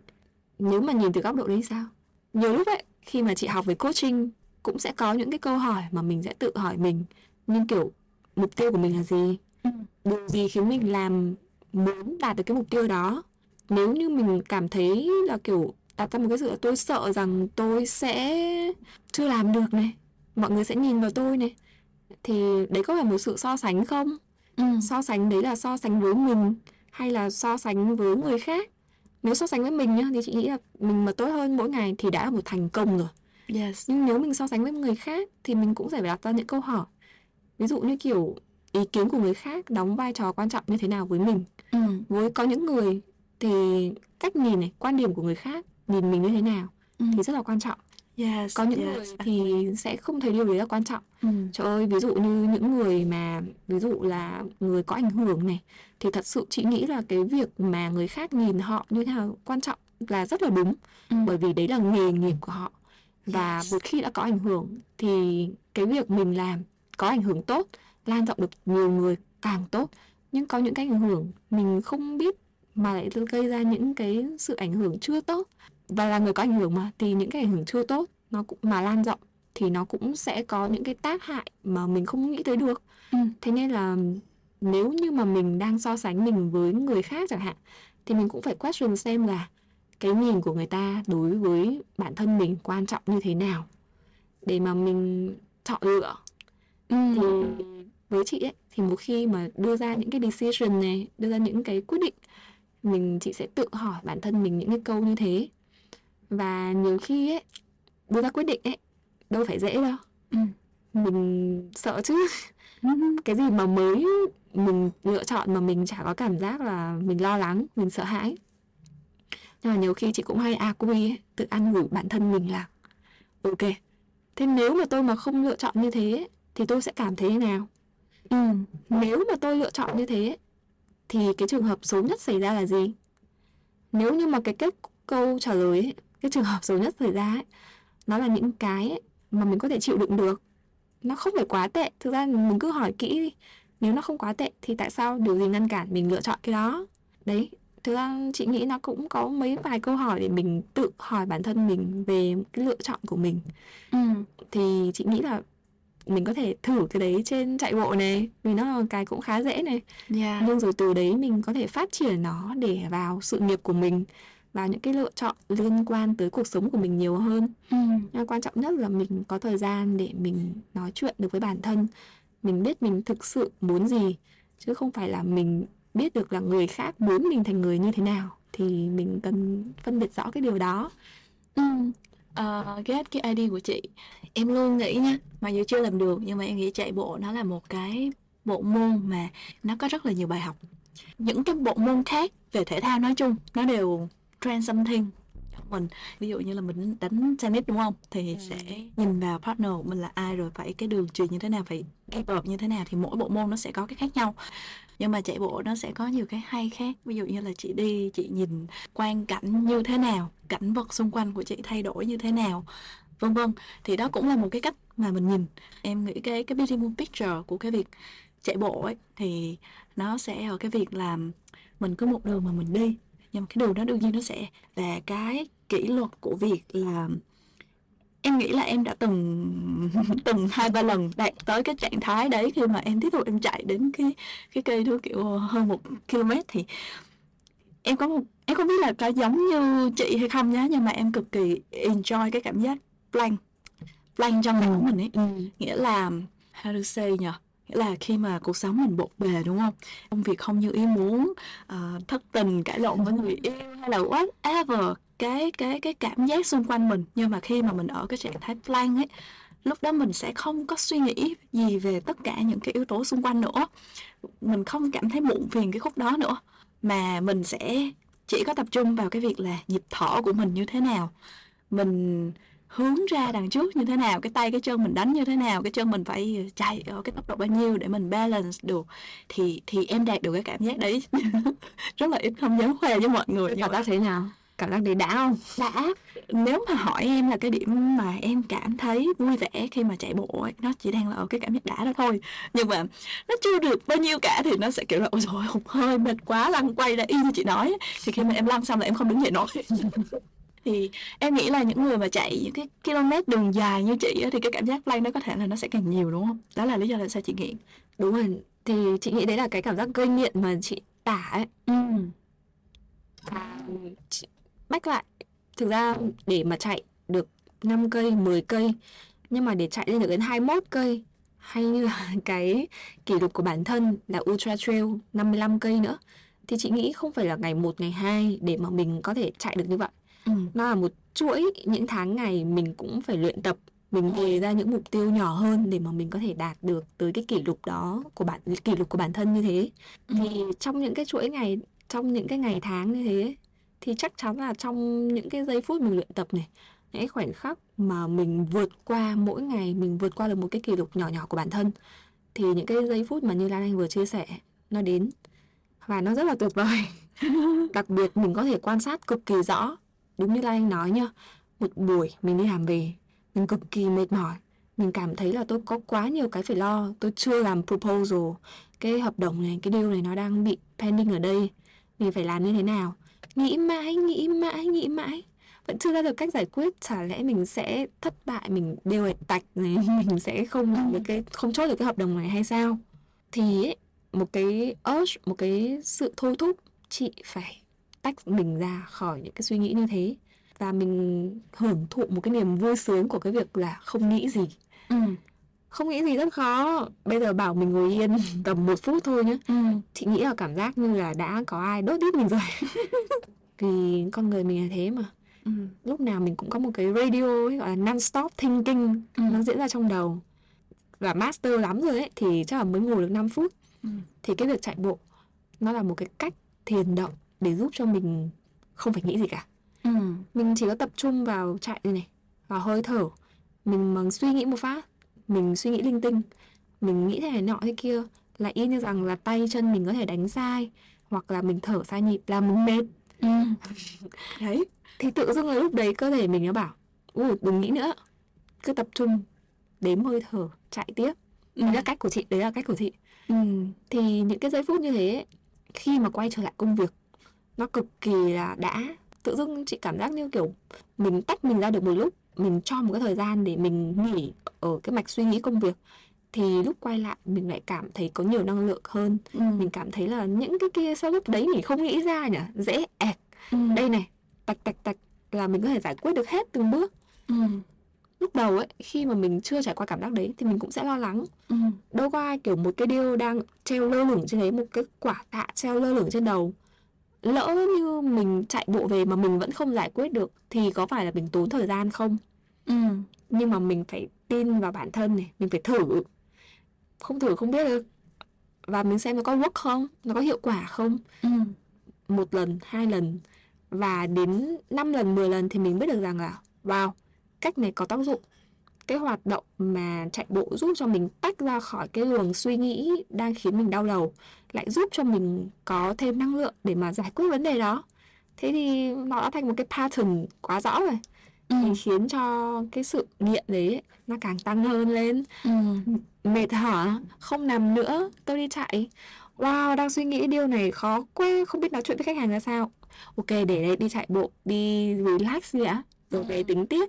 nếu mà nhìn từ góc độ đấy thì sao? Nhiều lúc ấy khi mà chị học về coaching cũng sẽ có những cái câu hỏi mà mình sẽ tự hỏi mình nhưng kiểu mục tiêu của mình là gì? Ừ. điều gì khiến mình làm muốn đạt được cái mục tiêu đó? Nếu như mình cảm thấy là kiểu đặt ra một cái sự là tôi sợ rằng tôi sẽ chưa làm được này mọi người sẽ nhìn vào tôi này thì đấy có phải một sự so sánh không? Ừ. so sánh đấy là so sánh với mình hay là so sánh với người khác? Nếu so sánh với mình nhá thì chị nghĩ là mình mà tốt hơn mỗi ngày thì đã là một thành công rồi. Yes. Nhưng nếu mình so sánh với người khác thì mình cũng phải đặt ra những câu hỏi. Ví dụ như kiểu ý kiến của người khác đóng vai trò quan trọng như thế nào với mình? Ừ. với có những người thì cách nhìn này quan điểm của người khác nhìn mình như thế nào Ừ. thì rất là quan trọng yes có những yes. người thì sẽ không thấy điều đấy là quan trọng ừ. trời ơi ví dụ như những người mà ví dụ là người có ảnh hưởng này thì thật sự chị nghĩ là cái việc mà người khác nhìn họ như thế nào quan trọng là rất là đúng Ừ. bởi vì đấy là nghề nghiệp của họ và Yes. một khi đã có ảnh hưởng thì cái việc mình làm có ảnh hưởng tốt lan rộng được nhiều người càng tốt nhưng có những cái ảnh hưởng mình không biết mà lại gây ra những cái sự ảnh hưởng chưa tốt và là người có ảnh hưởng mà thì những cái ảnh hưởng chưa tốt nó cũng mà lan rộng thì nó cũng sẽ có những cái tác hại mà mình không nghĩ tới được Ừ. thế nên là nếu như mà mình đang so sánh mình với người khác chẳng hạn thì mình cũng phải question xem là cái nhìn của người ta đối với bản thân mình quan trọng như thế nào để mà mình chọn lựa Ừ. thì với chị ấy thì một khi mà đưa ra những cái decision này đưa ra những cái quyết định mình chị sẽ tự hỏi bản thân mình những cái câu như thế và nhiều khi ấy đưa ra quyết định ấy đâu phải dễ đâu Ừ. mình sợ chứ Ừ. cái gì mà mới mình lựa chọn mà mình chả có cảm giác là mình lo lắng mình sợ hãi nhưng mà nhiều khi chị cũng hay à quy ấy, tự ăn ủi bản thân mình là ok thế nếu mà tôi mà không lựa chọn như thế ấy, thì tôi sẽ cảm thấy thế nào Ừ. nếu mà tôi lựa chọn như thế thì cái trường hợp xấu nhất xảy ra là gì? Nếu như mà cái kết câu trả lời ấy, cái trường hợp xấu nhất xảy ra ấy, nó là những cái ấy mà mình có thể chịu đựng được. Nó không phải quá tệ. Thực ra mình cứ hỏi kỹ đi. Nếu nó không quá tệ thì tại sao điều gì ngăn cản mình lựa chọn cái đó? Đấy thực ra chị nghĩ nó cũng có mấy vài câu hỏi để mình tự hỏi bản thân mình về cái lựa chọn của mình. Ừ. thì chị nghĩ là mình có thể thử cái đấy trên chạy bộ này vì nó là cái cũng khá dễ này Yeah. nhưng rồi từ đấy mình có thể phát triển nó để vào sự nghiệp của mình vào những cái lựa chọn liên quan tới cuộc sống của mình nhiều hơn Ừ. nhưng quan trọng nhất là mình có thời gian để mình nói chuyện được với bản thân mình biết mình thực sự muốn gì chứ không phải là mình biết được là người khác muốn mình thành người như thế nào thì mình cần phân biệt rõ cái điều đó Ừ uh, ghét cái ID của chị Em luôn nghĩ nha mà dù chưa làm được Nhưng mà em nghĩ chạy bộ nó là một cái bộ môn mà Nó có rất là nhiều bài học. Những cái bộ môn khác về thể thao nói chung Nó đều trend something cho mình Ví dụ như là mình đánh tennis đúng không? Thì Ừ. sẽ nhìn vào partner của mình là ai Rồi phải cái đường truyền như thế nào Phải đi vợt như thế nào Thì mỗi bộ môn nó sẽ có cái khác nhau. Nhưng mà chạy bộ nó sẽ có nhiều cái hay khác. Ví dụ như là chị đi chị nhìn quang cảnh như thế nào cảnh vật xung quanh của chị thay đổi như thế nào vân vân. Thì đó cũng là một cái cách mà mình nhìn. Em nghĩ cái cái beautiful picture của cái việc chạy bộ ấy thì nó sẽ ở cái việc là mình cứ một đường mà mình đi nhưng mà cái đường đó đương nhiên nó sẽ và cái kỷ luật của việc là em nghĩ là em đã từng từng hai ba lần đạt tới cái trạng thái đấy khi mà em tiếp tục em chạy đến cái cái cây thứ kiểu hơn một km thì em có một em không biết là có giống như chị hay không nhá nhưng mà em cực kỳ enjoy cái cảm giác blank blank trong não mình ấy. Nghĩa là how to say nhỉ nghĩa là khi mà cuộc sống mình bộn bề đúng không? Công việc không như ý muốn uh, thất tình cãi lộn với người yêu hay là whatever cái cái cái cảm giác xung quanh mình. Nhưng mà khi mà mình ở cái trạng thái plan ấy lúc đó mình sẽ không có suy nghĩ gì về tất cả những cái yếu tố xung quanh nữa. Mình không cảm thấy muộn phiền cái khúc đó nữa. Mà mình sẽ chỉ có tập trung vào cái việc là nhịp thở của mình như thế nào. Mình hướng ra đằng trước như thế nào cái tay cái chân mình đánh như thế nào cái chân mình phải chạy ở cái tốc độ bao nhiêu để mình balance được thì thì em đạt được cái cảm giác đấy. Rất là ít không dám khoe với mọi người. Cảm giác thế nào? Cảm giác đấy đã không? Đã. Nếu mà hỏi em là cái điểm mà em cảm thấy vui vẻ khi mà chạy bộ ấy nó chỉ đang là ở cái cảm giác đã đó thôi. Nhưng mà nó chưa được bao nhiêu cả thì nó sẽ kiểu là ôi rồi hụt hơi mệt quá lăn quay là y như chị nói. Thì khi mà em lăn xong là em không đứng dậy nổi thì em nghĩ là những người mà chạy những cái km đường dài như chị ấy, thì cái cảm giác lăn nó có thể là nó sẽ càng nhiều đúng không? Đó là lý do là sao chị nghiện đúng rồi thì chị nghĩ đấy là cái cảm giác gây nghiện mà chị tả ấy. Ừ. Chị bách lại thực ra để mà chạy được 5 cây 10 cây Nhưng mà để chạy lên được đến 21 cây hay như là cái kỷ lục của bản thân là Ultra Trail 55 cây nữa thì chị nghĩ không phải là ngày 1, ngày 2 để mà mình có thể chạy được như vậy. Ừ. Nó là một chuỗi những tháng ngày mình cũng phải luyện tập mình đề ra những mục tiêu nhỏ hơn để mà mình có thể đạt được tới cái kỷ lục đó của bản kỷ lục của bản thân như thế Ừ. thì trong những cái chuỗi ngày trong những cái ngày tháng như thế thì chắc chắn là trong những cái giây phút mình luyện tập này những cái khoảnh khắc mà mình vượt qua mỗi ngày mình vượt qua được một cái kỷ lục nhỏ nhỏ của bản thân thì những cái giây phút mà như Lan Anh vừa chia sẻ nó đến và nó rất là tuyệt vời đặc biệt mình có thể quan sát cực kỳ rõ đúng như Lan Anh nói nhá một buổi mình đi làm về mình cực kỳ mệt mỏi. Mình cảm thấy là tôi có quá nhiều cái phải lo tôi chưa làm proposal cái hợp đồng này cái deal này nó đang bị pending ở đây. Mình phải làm như thế nào? Nghĩ mãi nghĩ mãi nghĩ mãi. Vẫn chưa ra được cách giải quyết chả lẽ mình sẽ thất bại mình đều hệt tạch này mình sẽ không làm được cái không chốt được cái hợp đồng này hay sao? Thì ấy, một cái urge một cái sự thôi thúc chị phải tách mình ra khỏi những cái suy nghĩ như thế và mình hưởng thụ một cái niềm vui sướng của cái việc là không nghĩ gì Ừ. không nghĩ gì rất khó bây giờ bảo mình ngồi yên tầm một phút thôi nhá Ừ. chị nghĩ là cảm giác như là đã có ai đốt đít mình rồi vì con người mình là thế mà Ừ. lúc nào mình cũng có một cái radio ấy, gọi là non-stop thinking Ừ. nó diễn ra trong đầu và master lắm rồi ấy thì chắc là mới ngồi được 5 phút Ừ. thì cái việc chạy bộ nó là một cái cách thiền động để giúp cho mình không phải nghĩ gì cả Ừ. mình chỉ có tập trung vào chạy này này vào hơi thở mình mà suy nghĩ một phát mình suy nghĩ linh tinh mình nghĩ thế này nọ thế kia là y như rằng là tay chân mình có thể đánh sai hoặc là mình thở sai nhịp là mình mệt Ừ. Đấy. thì tự dưng là lúc đấy cơ thể mình nó bảo ui đừng nghĩ nữa cứ tập trung đếm hơi thở chạy tiếp Ừ. đấy là cách của chị đấy là cách của chị Ừ. thì những cái giây phút như thế ấy, khi mà quay trở lại công việc nó cực kỳ là đã tự dưng chị cảm giác như kiểu mình tách mình ra được một lúc mình cho một cái thời gian để mình nghỉ ở cái mạch suy nghĩ công việc thì lúc quay lại mình lại cảm thấy có nhiều năng lượng hơn Ừ. mình cảm thấy là những cái kia sao lúc đấy mình không nghĩ ra nhỉ dễ ẹc Ừ. đây này tạch tạch tạch là mình có thể giải quyết được hết từng bước Ừ. lúc đầu ấy khi mà mình chưa trải qua cảm giác đấy thì mình cũng sẽ lo lắng Ừ. đâu có ai kiểu một cái điêu đang treo lơ lửng trên đấy một cái quả tạ treo lơ lửng trên đầu lỡ như mình chạy bộ về mà mình vẫn không giải quyết được thì có phải là mình tốn thời gian không? Ừ. nhưng mà mình phải tin vào bản thân này mình phải thử. Không thử không biết được. Và mình xem nó có work không nó có hiệu quả không. Ừ. một lần hai lần và đến 5 lần 10 lần thì mình biết được rằng là wow cách này có tác dụng cái hoạt động mà chạy bộ giúp cho mình tách ra khỏi cái luồng suy nghĩ đang khiến mình đau đầu lại giúp cho mình có thêm năng lượng để mà giải quyết vấn đề đó. Thế thì nó đã thành một cái pattern quá rõ rồi. Ừ. thì khiến cho cái sự nghiện đấy ấy, nó càng tăng hơn lên. Ừ. mệt hả không nằm nữa tôi đi chạy. Wow đang suy nghĩ điều này khó quá không biết nói chuyện với khách hàng ra sao. Ok để đấy đi chạy bộ đi relax đi đã rồi về tính tiếp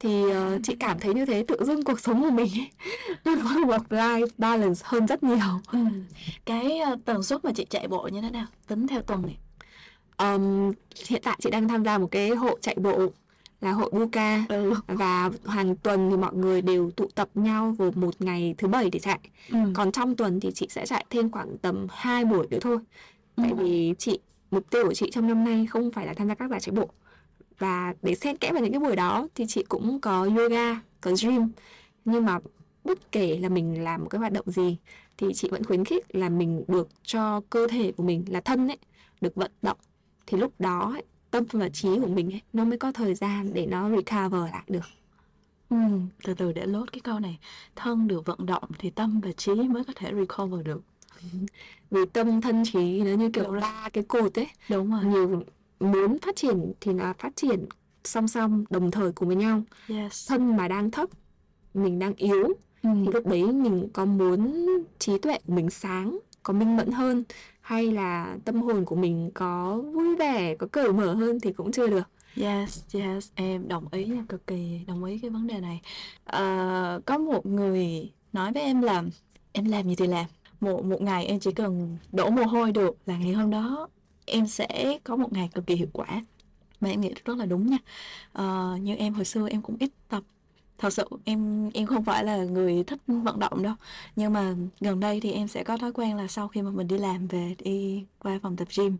thì ờ, chị cảm thấy như thế tự dưng cuộc sống của mình nó có work life balance hơn rất nhiều Ừ. Cái ờ, tần suất mà chị chạy bộ như thế nào? Tính theo tuần này. Ờm, hiện tại chị đang tham gia một cái hội chạy bộ là hội Buka Ừ. và hàng tuần thì mọi người đều tụ tập nhau vào một ngày thứ bảy để chạy Ừ. còn trong tuần thì chị sẽ chạy thêm khoảng tầm 2 buổi nữa thôi tại Ừ. vì chị mục tiêu của chị trong năm nay không phải là tham gia các giải chạy bộ và để xen kẽ vào những cái buổi đó thì chị cũng có yoga có gym nhưng mà bất kể là mình làm một cái hoạt động gì thì chị vẫn khuyến khích là mình được cho cơ thể của mình là thân ấy được vận động thì lúc đó ấy, tâm và trí của mình ấy, nó mới có thời gian để nó recover lại được Ừ. Từ từ để lốt cái câu này. Thân được vận động thì tâm và trí mới có thể recover được. vì tâm thân trí nó như kiểu la cái cột ấy Đúng rồi. nhiều muốn phát triển thì là phát triển song song đồng thời cùng với nhau Yes. thân mà đang thấp mình đang yếu Ừ. thì lúc đấy mình có muốn trí tuệ của mình sáng có minh mẫn hơn hay là tâm hồn của mình có vui vẻ có cởi mở hơn thì cũng chưa được Yes, yes, em đồng ý nha, cực kỳ đồng ý cái vấn đề này. Ờ, có một người nói với em là em làm gì thì làm, một một ngày em chỉ cần đổ mồ hôi được là ngày hôm đó em sẽ có một ngày cực kỳ hiệu quả. Mà em nghĩ rất là đúng nha. Ờ, như em hồi xưa em cũng ít tập. Thật sự em em không phải là người thích vận động đâu. Nhưng mà gần đây thì em sẽ có thói quen là sau khi mà mình đi làm về đi qua phòng tập gym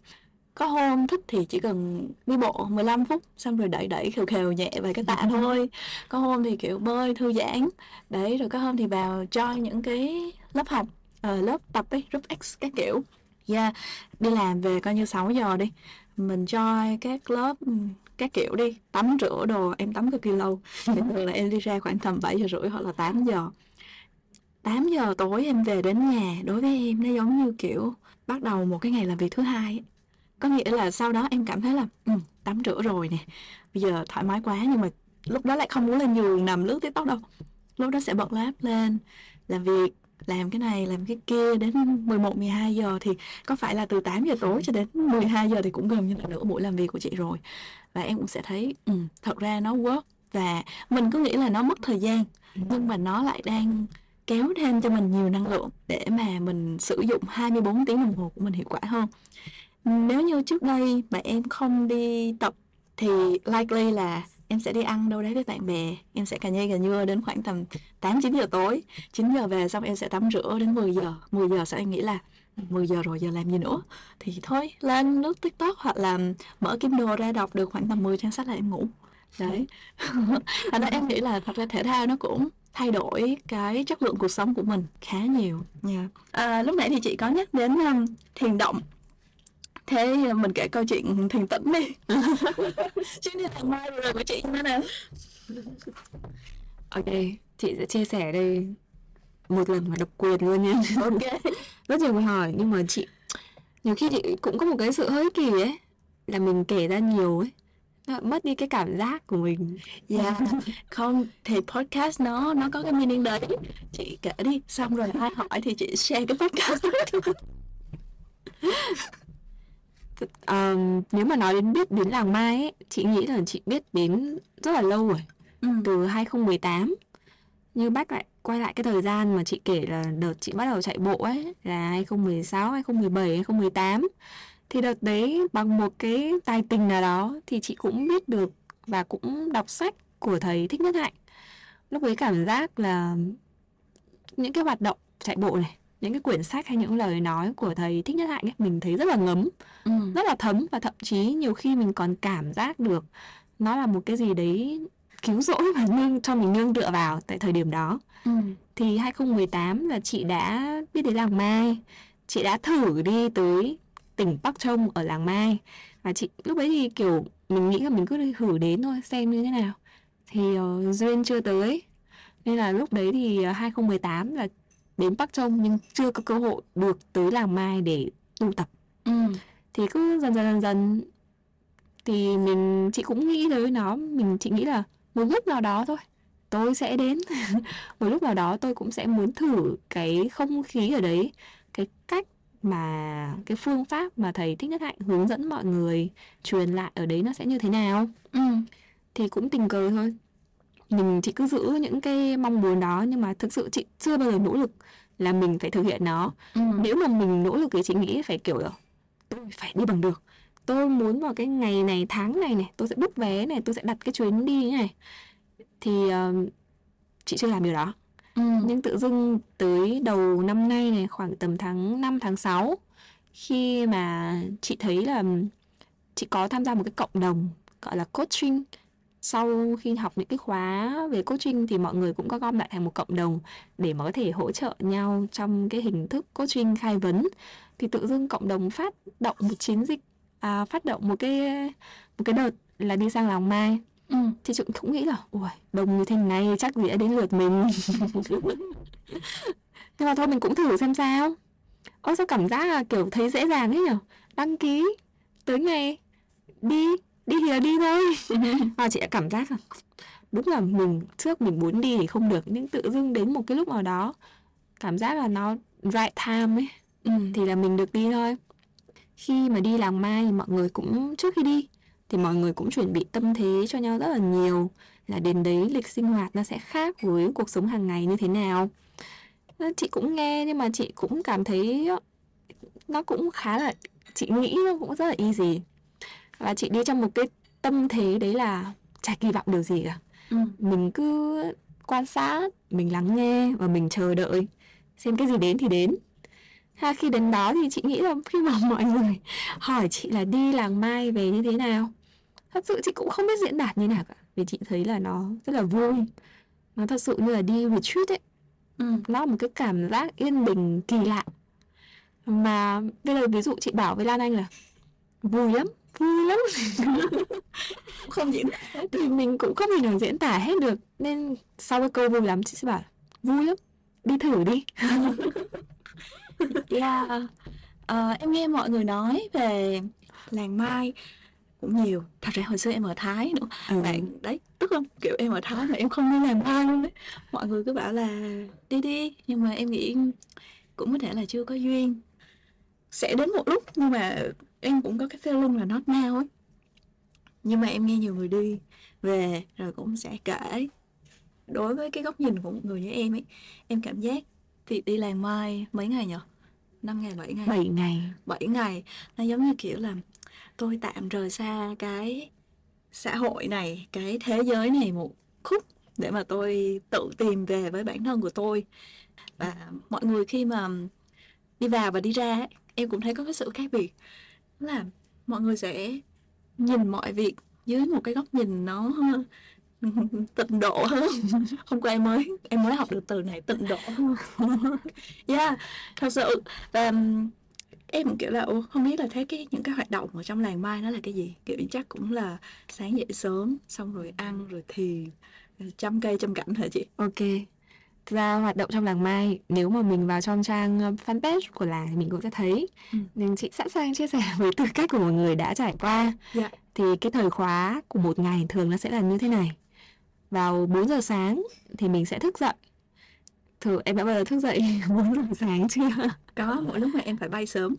có hôm thích thì chỉ cần đi bộ 15 phút xong rồi đẩy đẩy khều khều nhẹ vài cái tạ thôi. Có hôm thì kiểu bơi thư giãn. Đấy rồi có hôm thì vào cho những cái lớp học uh, lớp tập ấy group X các kiểu yeah đi làm về coi như 6 giờ đi. Mình cho các lớp các kiểu đi tắm rửa đồ em tắm cực kỳ lâu. Bình thường là em đi ra khoảng tầm 7 giờ rưỡi hoặc là 8 giờ. 8 giờ tối em về đến nhà đối với em nó giống như kiểu bắt đầu một cái ngày làm việc thứ hai có nghĩa là sau đó em cảm thấy là ừ, tắm rửa rồi nè bây giờ thoải mái quá nhưng mà lúc đó lại không muốn lên giường nằm lướt tiktok đâu. Lúc đó sẽ bật laptop lên làm việc làm cái này làm cái kia đến 11 12 giờ thì có phải là từ 8 giờ tối cho đến 12 giờ thì cũng gần như là nửa buổi làm việc của chị rồi. Và em cũng sẽ thấy ừ, thật ra nó work và mình cứ nghĩ là nó mất thời gian nhưng mà nó lại đang kéo thêm cho mình nhiều năng lượng để mà mình sử dụng 24 tiếng đồng hồ của mình hiệu quả hơn. Nếu như trước đây mà em không đi tập thì likely là em sẽ đi ăn đâu đấy với bạn bè. Em sẽ cà nhây cà nhưa đến khoảng tầm 8 9 giờ tối. 9 giờ về xong em sẽ tắm rửa đến 10 giờ. 10 giờ sau em nghĩ là 10 giờ rồi giờ làm gì nữa? Thì thôi lên lướt tiktok hoặc là mở đồ ra đọc được khoảng tầm 10 trang sách là em ngủ. Đấy. Thành ra em nghĩ là thật ra thể thao nó cũng thay đổi cái chất lượng cuộc sống của mình khá nhiều. Yeah. à, lúc nãy thì chị có nhắc đến um, thiền động thế mình kể câu chuyện thiền tĩnh đi. Chuyến đi thằng mai rồi của chị như thế nào ok chị sẽ chia sẻ đây một lần mà độc quyền luôn nha. Ok. Rất nhiều người hỏi nhưng mà chị nhiều khi chị cũng có một cái sự hơi kỳ ấy là mình kể ra nhiều ấy nó mất đi cái cảm giác của mình. Yeah. không thì podcast nó nó có cái meaning đấy. Chị kể đi xong rồi ai hỏi thì chị share cái podcast um, nếu mà nói đến biết đến làng Mai ấy, chị nghĩ là chị biết đến rất là lâu rồi ừ. từ 2018 như bách lại quay lại cái thời gian mà chị kể là đợt chị bắt đầu chạy bộ ấy là 2016, 2017, 2018 thì đợt đấy bằng một cái tài tình nào đó thì chị cũng biết được và cũng đọc sách của thầy Thích Nhất Hạnh. Lúc ấy cảm giác là những cái hoạt động chạy bộ này những cái quyển sách hay những lời nói của thầy Thích Nhất Hạnh ấy, mình thấy rất là ngấm ừ. rất là thấm và thậm chí nhiều khi mình còn cảm giác được nó là một cái gì đấy cứu rỗi và nương cho mình nương tựa vào tại thời điểm đó ừ. thì 2018 là chị đã biết đến làng Mai chị đã thử đi tới tỉnh Bắc Trông ở làng Mai và chị lúc ấy thì kiểu mình nghĩ là mình cứ thử đến thôi xem như thế nào thì uh, duyên chưa tới nên là lúc đấy thì uh, 2018 là đến Bắc Trông nhưng chưa có cơ hội được tới làng Mai để tu tập. Ừ. thì cứ dần dần dần dần. Thì mình chị cũng nghĩ tới nó. Mình chị nghĩ là một lúc nào đó thôi tôi sẽ đến. Một lúc nào đó tôi cũng sẽ muốn thử cái không khí ở đấy cái cách mà cái phương pháp mà thầy thích nhất hạnh hướng dẫn mọi người truyền lại ở đấy nó sẽ như thế nào. Ừ. thì cũng tình cờ thôi mình chỉ cứ giữ những cái mong muốn đó nhưng mà thực sự chị chưa bao giờ nỗ lực là mình phải thực hiện nó ừ. nếu mà mình nỗ lực thì chị nghĩ phải kiểu là tôi phải đi bằng được tôi muốn vào cái ngày này tháng này này tôi sẽ book vé này tôi sẽ đặt cái chuyến đi này thì uh, chị chưa làm điều đó ừ. nhưng tự dưng tới đầu năm nay này khoảng tầm tháng 5 tháng 6 khi mà chị thấy là chị có tham gia một cái cộng đồng gọi là coaching sau khi học những cái khóa về coaching thì mọi người cũng có gom lại thành một cộng đồng để mà có thể hỗ trợ nhau trong cái hình thức coaching khai vấn. Thì tự dưng cộng đồng phát động một chiến dịch à, phát động một cái một cái đợt là đi sang làng mai. Ừ. thì chị cũng nghĩ là ui đông như thế này chắc gì đã đến lượt mình. Nhưng mà thôi mình cũng thử xem sao. Ôi sao cảm giác là kiểu thấy dễ dàng ấy nhở? Đăng ký tới ngày đi đi thì là đi thôi. Và chị đã cảm giác là đúng là mình trước mình muốn đi thì không được nhưng tự dưng đến một cái lúc nào đó cảm giác là nó right time ấy ừ. thì là mình được đi thôi. Khi mà đi làng mai thì mọi người cũng trước khi đi thì mọi người cũng chuẩn bị tâm thế cho nhau rất là nhiều là đến đấy lịch sinh hoạt nó sẽ khác với cuộc sống hàng ngày như thế nào. Chị cũng nghe nhưng mà chị cũng cảm thấy nó cũng khá là chị nghĩ nó cũng rất là easy và chị đi trong một cái tâm thế đấy là chả kỳ vọng điều gì cả. Ừ. mình cứ quan sát mình lắng nghe và mình chờ đợi xem cái gì đến thì đến. Ha khi đến đó thì chị nghĩ là khi mà mọi người hỏi chị là đi làng mai về như thế nào thật sự chị cũng không biết diễn đạt như nào cả. Vì chị thấy là nó rất là vui. Nó thật sự như là đi retreat ấy. Ừ. nó là một cái cảm giác yên bình kỳ lạ. Mà bây giờ ví dụ chị bảo với Lan Anh là vui lắm vui lắm. Không diễn thì mình cũng không thể nào diễn tả hết được nên sau cái câu vui lắm chị sẽ bảo vui lắm đi thử đi. Yeah. Ờ, em nghe mọi người nói về làng Mai cũng nhiều. Thật ra hồi xưa em ở Thái nữa Ừ. bạn đấy tức không kiểu em ở Thái mà em không đi làng Mai luôn đấy. Mọi người cứ bảo là đi đi nhưng mà em nghĩ cũng có thể là chưa có duyên. Sẽ đến một lúc nhưng mà em cũng có cái feeling là not now ấy. Nhưng mà em nghe nhiều người đi về rồi cũng sẽ kể. Đối với cái góc nhìn của một người như em ấy em cảm giác thì đi làng Mai mấy ngày nhở? Năm ngày bảy ngày? 7 ngày. 7 ngày. Nó giống như kiểu là tôi tạm rời xa cái xã hội này cái thế giới này một khúc để mà tôi tự tìm về với bản thân của tôi. Và mọi người khi mà đi vào và đi ra ấy, em cũng thấy có cái sự khác biệt là mọi người sẽ nhìn mọi việc dưới một cái góc nhìn nó tịnh độ hơn. Hôm qua em mới em mới học được từ này tịnh độ yeah, thật sự. Và um, em kiểu là không biết là thấy cái, những cái hoạt động ở trong làng mai nó là cái gì? Kiểu chắc cũng là sáng dậy sớm, xong rồi ăn, rồi thiền ờ, chăm cây, chăm cảnh hả chị? Ok ra hoạt động trong làng Mai. Nếu mà mình vào trong trang uh, fanpage của làng thì mình cũng sẽ thấy. Ừ. nên chị sẵn sàng chia sẻ với tư cách của một người đã trải qua. Dạ. thì cái thời khóa của một ngày thường nó sẽ là như thế này. Vào 4 giờ sáng thì mình sẽ thức dậy. Thử em đã bao giờ thức dậy 4 giờ sáng chưa? Có mỗi lúc mà em phải bay sớm.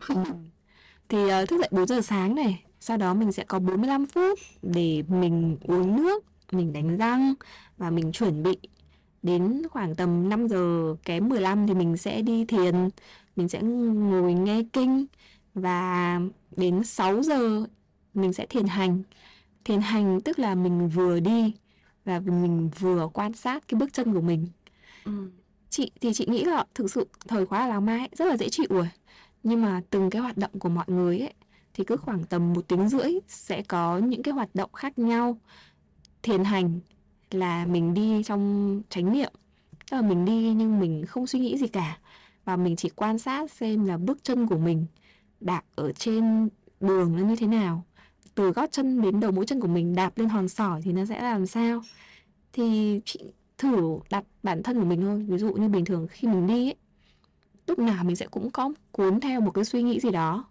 Thì ờ, thức dậy 4 giờ sáng này sau đó mình sẽ có 45 phút để mình uống nước mình đánh răng và mình chuẩn bị đến khoảng tầm 5 giờ kém 15 thì mình sẽ đi thiền mình sẽ ngồi nghe kinh và đến 6 giờ mình sẽ thiền hành. Thiền hành tức là mình vừa đi và mình vừa quan sát cái bước chân của mình. Ừ. chị thì chị nghĩ là thực sự thời khóa ở Làng Mai ấy, rất là dễ chịu rồi. Nhưng mà từng cái hoạt động của mọi người ấy thì cứ khoảng tầm một tiếng rưỡi sẽ có những cái hoạt động khác nhau. Thiền hành là mình đi trong chánh niệm. Tức là mình đi nhưng mình không suy nghĩ gì cả. Và mình chỉ quan sát xem là bước chân của mình đạp ở trên đường nó như thế nào. Từ gót chân đến đầu mũi chân của mình đạp lên hòn sỏi thì nó sẽ làm sao? Thì chị thử đặt bản thân của mình thôi. Ví dụ như bình thường khi mình đi ấy, lúc nào mình sẽ cũng có cuốn theo một cái suy nghĩ gì đó.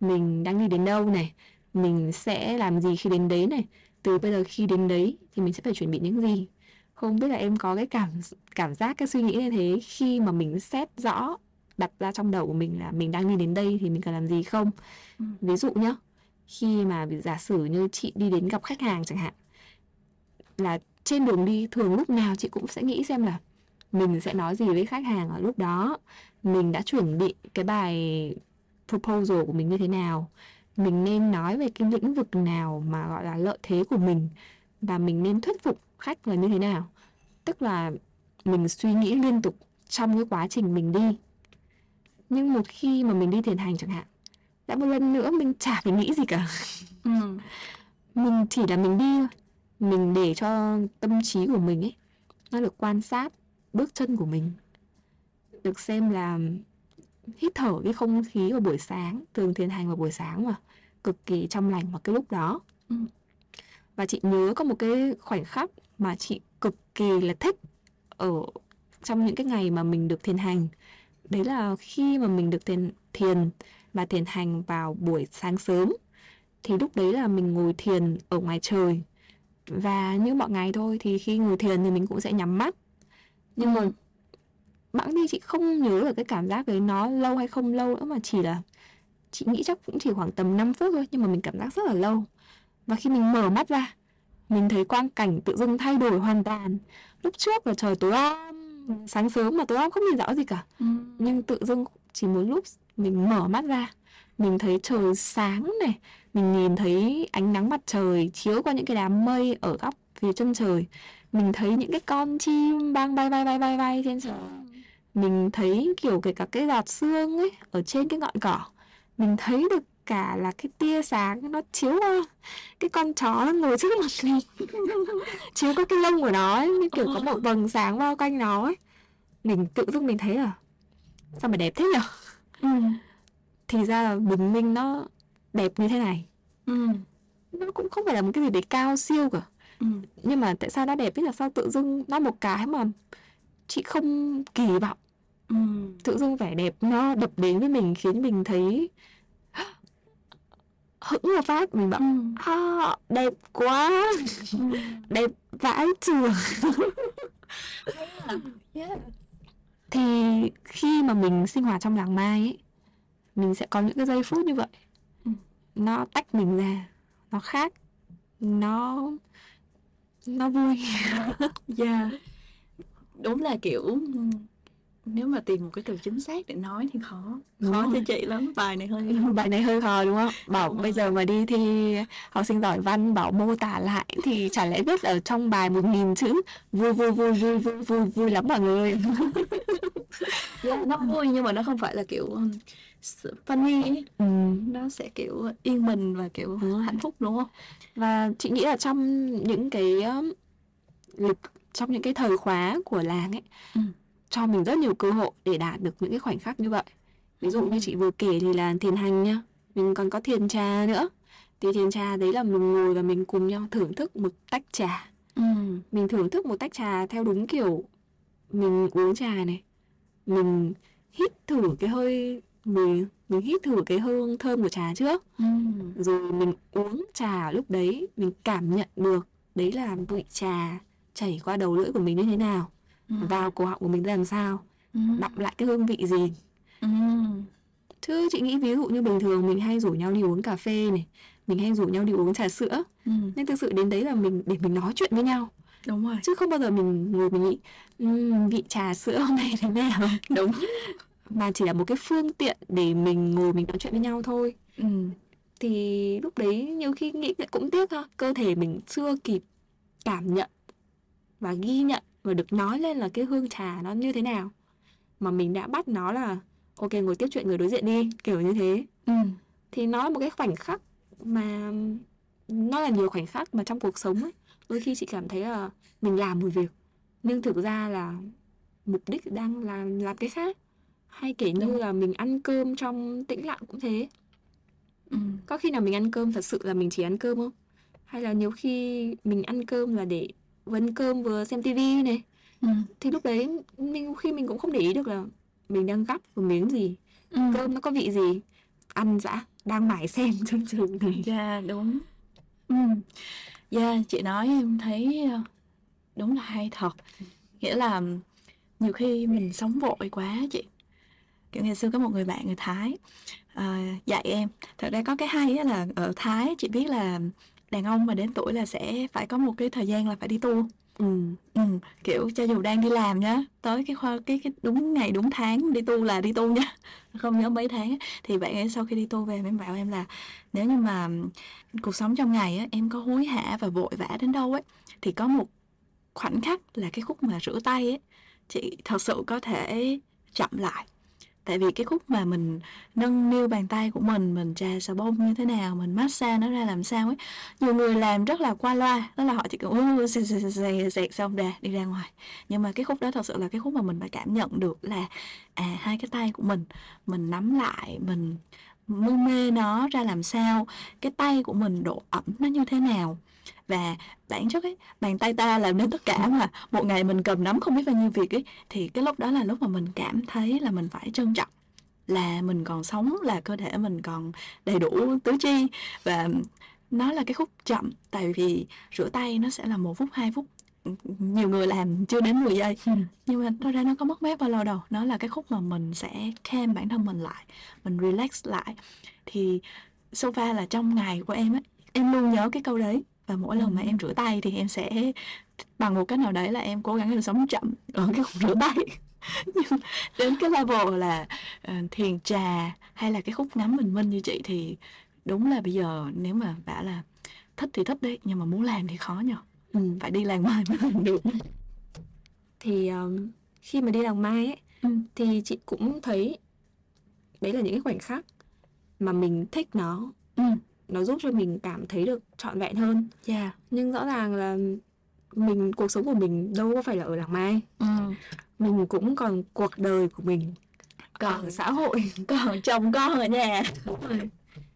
Mình đang đi đến đâu này? Mình sẽ làm gì khi đến đấy này? Từ bây giờ khi đến đấy thì mình sẽ phải chuẩn bị những gì không biết là em có cái cảm cảm giác cái suy nghĩ như thế khi mà mình xét rõ đặt ra trong đầu của mình là mình đang đi đến đây thì mình cần làm gì không Ừ. ví dụ nhá khi mà giả sử như chị đi đến gặp khách hàng chẳng hạn là trên đường đi thường lúc nào chị cũng sẽ nghĩ xem là mình sẽ nói gì với khách hàng ở lúc đó mình đã chuẩn bị cái bài proposal của mình như thế nào mình nên nói về cái lĩnh vực nào mà gọi là lợi thế của mình và mình nên thuyết phục khách là như thế nào. Tức là mình suy nghĩ liên tục trong cái quá trình mình đi. Nhưng một khi mà mình đi thiền hành chẳng hạn đã một lần nữa mình chả phải nghĩ gì cả. Ừ. mình chỉ là mình đi thôi. Mình để cho tâm trí của mình ấy nó được quan sát bước chân của mình. Được xem là hít thở cái không khí vào buổi sáng thường thiền hành vào buổi sáng mà cực kỳ trong lành vào cái lúc đó Ừ. và chị nhớ có một cái khoảnh khắc mà chị cực kỳ là thích ở trong những cái ngày mà mình được thiền hành đấy là khi mà mình được thiền thiền và thiền hành vào buổi sáng sớm thì lúc đấy là mình ngồi thiền ở ngoài trời và như mọi ngày thôi thì khi ngồi thiền thì mình cũng sẽ nhắm mắt nhưng mà Ừ. bẵng đi chị không nhớ được cái cảm giác đấy nó lâu hay không lâu nữa mà chỉ là chị nghĩ chắc cũng chỉ khoảng tầm 5 phút thôi nhưng mà mình cảm giác rất là lâu. Và khi mình mở mắt ra mình thấy quang cảnh tự dưng thay đổi hoàn toàn. Lúc trước là trời tối om sáng sớm mà tối om không nhìn rõ gì cả. Ừ. nhưng tự dưng chỉ một lúc mình mở mắt ra mình thấy trời sáng này mình nhìn thấy ánh nắng mặt trời chiếu qua những cái đám mây ở góc phía chân trời. Mình thấy những cái con chim đang bay bay bay bay bay trên trời mình thấy kiểu kể cả cái giọt sương ấy ở trên cái ngọn cỏ mình thấy được cả là cái tia sáng nó chiếu qua. Cái con chó nó ngồi trước mặt mình chiếu qua cái lông của nó ấy, như kiểu có một vầng sáng bao quanh nó ấy. Mình tự dưng mình thấy là sao mà đẹp thế nhở? Ừ. thì ra là bình minh nó đẹp như thế này. Ừ. nó cũng không phải là một cái gì để cao siêu cả. Ừ. nhưng mà tại sao nó đẹp? Biết là sao tự dưng nó một cái mà chị không kỳ vọng Ừ. tự dưng vẻ đẹp nó đập đến với mình khiến mình thấy hững một phát mình bảo Ừ. à, đẹp quá Ừ. đẹp vãi chưởng Yeah. thì khi mà mình sinh hoạt trong làng mai ấy mình sẽ có những cái giây phút như vậy Ừ. nó tách mình ra nó khác nó nó vui Yeah. Đúng là kiểu nếu mà tìm một cái từ chính xác để nói thì khó Đúng khó cho rồi. chị lắm bài này hơi bài này hơi khó đúng không bảo Đúng bây rồi. giờ mà đi thi học sinh giỏi văn bảo mô tả lại thì chả lẽ viết ở trong bài một nghìn chữ vui vui vui vui vui vui vui lắm mọi người yeah, nó vui nhưng mà nó không phải là kiểu funny ấy. ừ. nó sẽ kiểu yên bình và kiểu hạnh phúc đúng không và chị nghĩ là trong những cái lịch trong những cái thời khóa của làng ấy Ừ. cho mình rất nhiều cơ hội để đạt được những cái khoảnh khắc như vậy ví dụ như chị vừa kể thì là thiền hành nhá mình còn có thiền trà nữa thì thiền trà đấy là mình ngồi và mình cùng nhau thưởng thức một tách trà ừ. mình thưởng thức một tách trà theo đúng kiểu mình uống trà này mình hít thử cái hơi mùi mình hít thử cái hương thơm của trà trước Ừ. rồi mình uống trà lúc đấy mình cảm nhận được đấy là vị trà chảy qua đầu lưỡi của mình như thế nào Ừ. vào cổ họng của mình làm sao Ừ. đọng lại cái hương vị gì Ừ. chứ chị nghĩ ví dụ như bình thường mình hay rủ nhau đi uống cà phê này mình hay rủ nhau đi uống trà sữa Ừ. nhưng thực sự đến đấy là mình để mình nói chuyện với nhau đúng rồi chứ không bao giờ mình ngồi mình nghĩ "Ừm, vị trà sữa hôm nay thế nào đúng mà chỉ là một cái phương tiện để mình ngồi mình nói chuyện với nhau thôi ừ. thì lúc đấy nhiều khi nghĩ cũng tiếc ha cơ thể mình chưa kịp cảm nhận và ghi nhận và được nói lên là cái hương trà nó như thế nào mà mình đã bắt nó là ok ngồi tiếp chuyện người đối diện đi kiểu như thế Ừ. thì nó là một cái khoảnh khắc mà nó là nhiều khoảnh khắc mà trong cuộc sống ấy đôi khi chị cảm thấy là mình làm một việc nhưng thực ra là mục đích đang làm làm cái khác hay kể như Đúng. là mình ăn cơm trong tĩnh lặng cũng thế Ừ. có khi nào mình ăn cơm thật sự là mình chỉ ăn cơm không hay là nhiều khi mình ăn cơm là để vẫn cơm vừa xem tivi này Ừ. thì lúc đấy mình khi mình cũng không để ý được là mình đang gắp một miếng gì Ừ. cơm nó có vị gì ăn dã đang mải xem chương trình này Dạ đúng ừ. Dạ chị nói em thấy ờ, đúng là hay thật Nghĩa là nhiều khi mình sống vội quá chị Kiểu ngày xưa có một người bạn người Thái ờ, dạy em Thật ra có cái hay là ở Thái chị biết là đàn ông mà đến tuổi là sẽ phải có một cái thời gian là phải đi tu ừ. Ừ, kiểu cho dù đang đi làm nhá tới cái khoa cái cái đúng ngày đúng tháng đi tu là đi tu nhá. Không nhớ mấy tháng thì bạn ấy sau khi đi tu về em bảo em là nếu như mà cuộc sống trong ngày á em có hối hả và vội vã đến đâu ấy thì có một khoảnh khắc là cái khúc mà rửa tay ấy chị thật sự có thể chậm lại tại vì cái khúc mà mình nâng niu bàn tay của mình mình trà xà bông như thế nào mình massage nó ra làm sao ấy nhiều người làm rất là qua loa đó là họ chỉ cần "Ư, xẹt, xẹt, xẹt, xẹt, xong ra đi ra ngoài. Nhưng mà cái khúc đó thật sự là cái khúc mà mình phải cảm nhận được là à hai cái tay của mình mình nắm lại mình mân mê nó ra làm sao cái tay của mình độ ẩm nó như thế nào và bản chất ấy bàn tay ta làm nên tất cả mà. Một ngày mình cầm nắm không biết bao nhiêu việc ấy thì cái lúc đó là lúc mà mình cảm thấy là mình phải trân trọng. Là mình còn sống là cơ thể mình còn đầy đủ tứ chi. Và nó là cái khúc chậm tại vì rửa tay nó sẽ là một phút hai phút. Nhiều người làm chưa đến 10 giây. Nhưng mà thật ra nó có mất mát bao lâu đâu. Nó là cái khúc mà mình sẽ calm bản thân mình lại mình relax lại. Thì sofa là trong ngày của em á em luôn nhớ cái câu đấy và mỗi lần mà em rửa tay thì em sẽ bằng một cách nào đấy là em cố gắng em sống chậm ở cái khúc rửa tay nhưng đến cái level là ờ, thiền trà hay là cái khúc ngắm bình minh như chị thì đúng là bây giờ nếu mà bảo là thích thì thích đấy nhưng mà muốn làm thì khó nhờ ừ. phải đi làng mai mới làm được thì um, khi mà đi làng mai ấy ừ. thì chị cũng thấy đấy là những cái khoảnh khắc mà mình thích nó ừ. Nó giúp cho mình cảm thấy được trọn vẹn hơn yeah. nhưng rõ ràng là mình cuộc sống của mình đâu có phải là ở làng mai ừ. mình cũng còn cuộc đời của mình còn ở xã hội còn chồng con ở nhà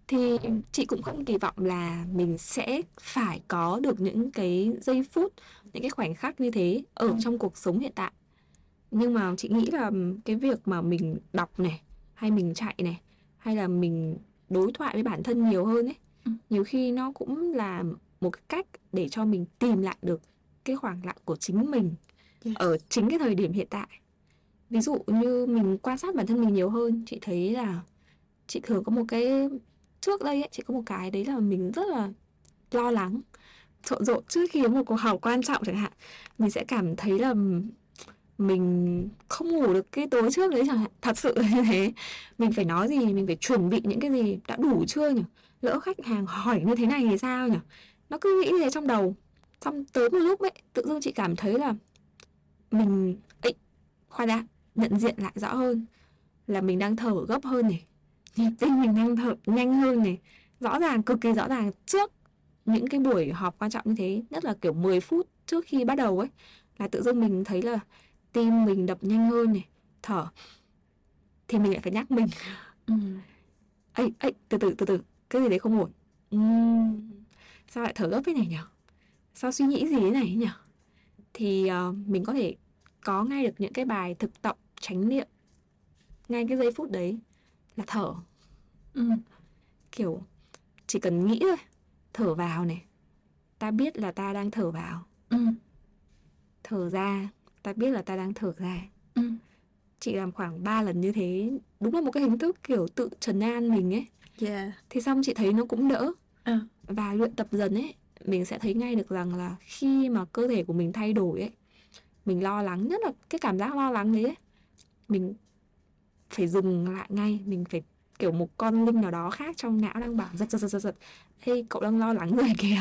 thì chị cũng không kỳ vọng là mình sẽ phải có được những cái giây phút những cái khoảnh khắc như thế ở ừ. trong cuộc sống hiện tại nhưng mà chị nghĩ là cái việc mà mình đọc này hay mình chạy này hay là mình đối thoại với bản thân nhiều hơn ấy ừ. nhiều khi nó cũng là một cái cách để cho mình tìm lại được cái khoảng lặng của chính mình yeah. ở chính cái thời điểm hiện tại ví dụ như mình quan sát bản thân mình nhiều hơn chị thấy là chị thường có một cái trước đây ấy, chị có một cái đấy là mình rất là lo lắng trộn rộn trước khi có một cuộc họp quan trọng chẳng hạn mình sẽ cảm thấy là mình không ngủ được cái tối trước đấy chẳng hạn. Thật sự là như thế. Mình phải nói gì, mình phải chuẩn bị những cái gì đã đủ chưa nhỉ? Lỡ khách hàng hỏi như thế này thì sao nhỉ? Nó cứ nghĩ thế trong đầu. Xong tới một lúc ấy, tự dưng chị cảm thấy là mình ấy khoa đã, nhận diện lại rõ hơn là mình đang thở gấp hơn này. Nhịp tim mình đang thở nhanh hơn này. Rõ ràng, cực kỳ rõ ràng. Trước những cái buổi họp quan trọng như thế, nhất là kiểu 10 phút trước khi bắt đầu ấy, là tự dưng mình thấy là tim mình đập nhanh hơn này thở thì mình lại phải nhắc mình. Ừ. ấy ấy từ từ từ từ cái gì đấy không ổn? Uhm, sao lại thở gấp thế này nhỉ sao suy nghĩ gì thế này nhỉ thì uh, mình có thể có ngay được những cái bài thực tập tránh niệm ngay cái giây phút đấy là thở. Ừ. kiểu chỉ cần nghĩ thôi thở vào này ta biết là ta đang thở vào. Ừ. thở ra ta biết là ta đang thở ra. Ừ. chị làm khoảng 3 lần như thế đúng là một cái hình thức kiểu tự trấn an mình ấy. Yeah. thì xong chị thấy nó cũng đỡ. Ừ. và luyện tập dần ấy mình sẽ thấy ngay được rằng là khi mà cơ thể của mình thay đổi ấy mình lo lắng nhất là cái cảm giác lo lắng đấy ấy, mình phải dừng lại ngay mình phải kiểu một con linh nào đó khác trong não đang bảo giật giật giật giật giật. Hey cậu đang lo lắng rồi kìa.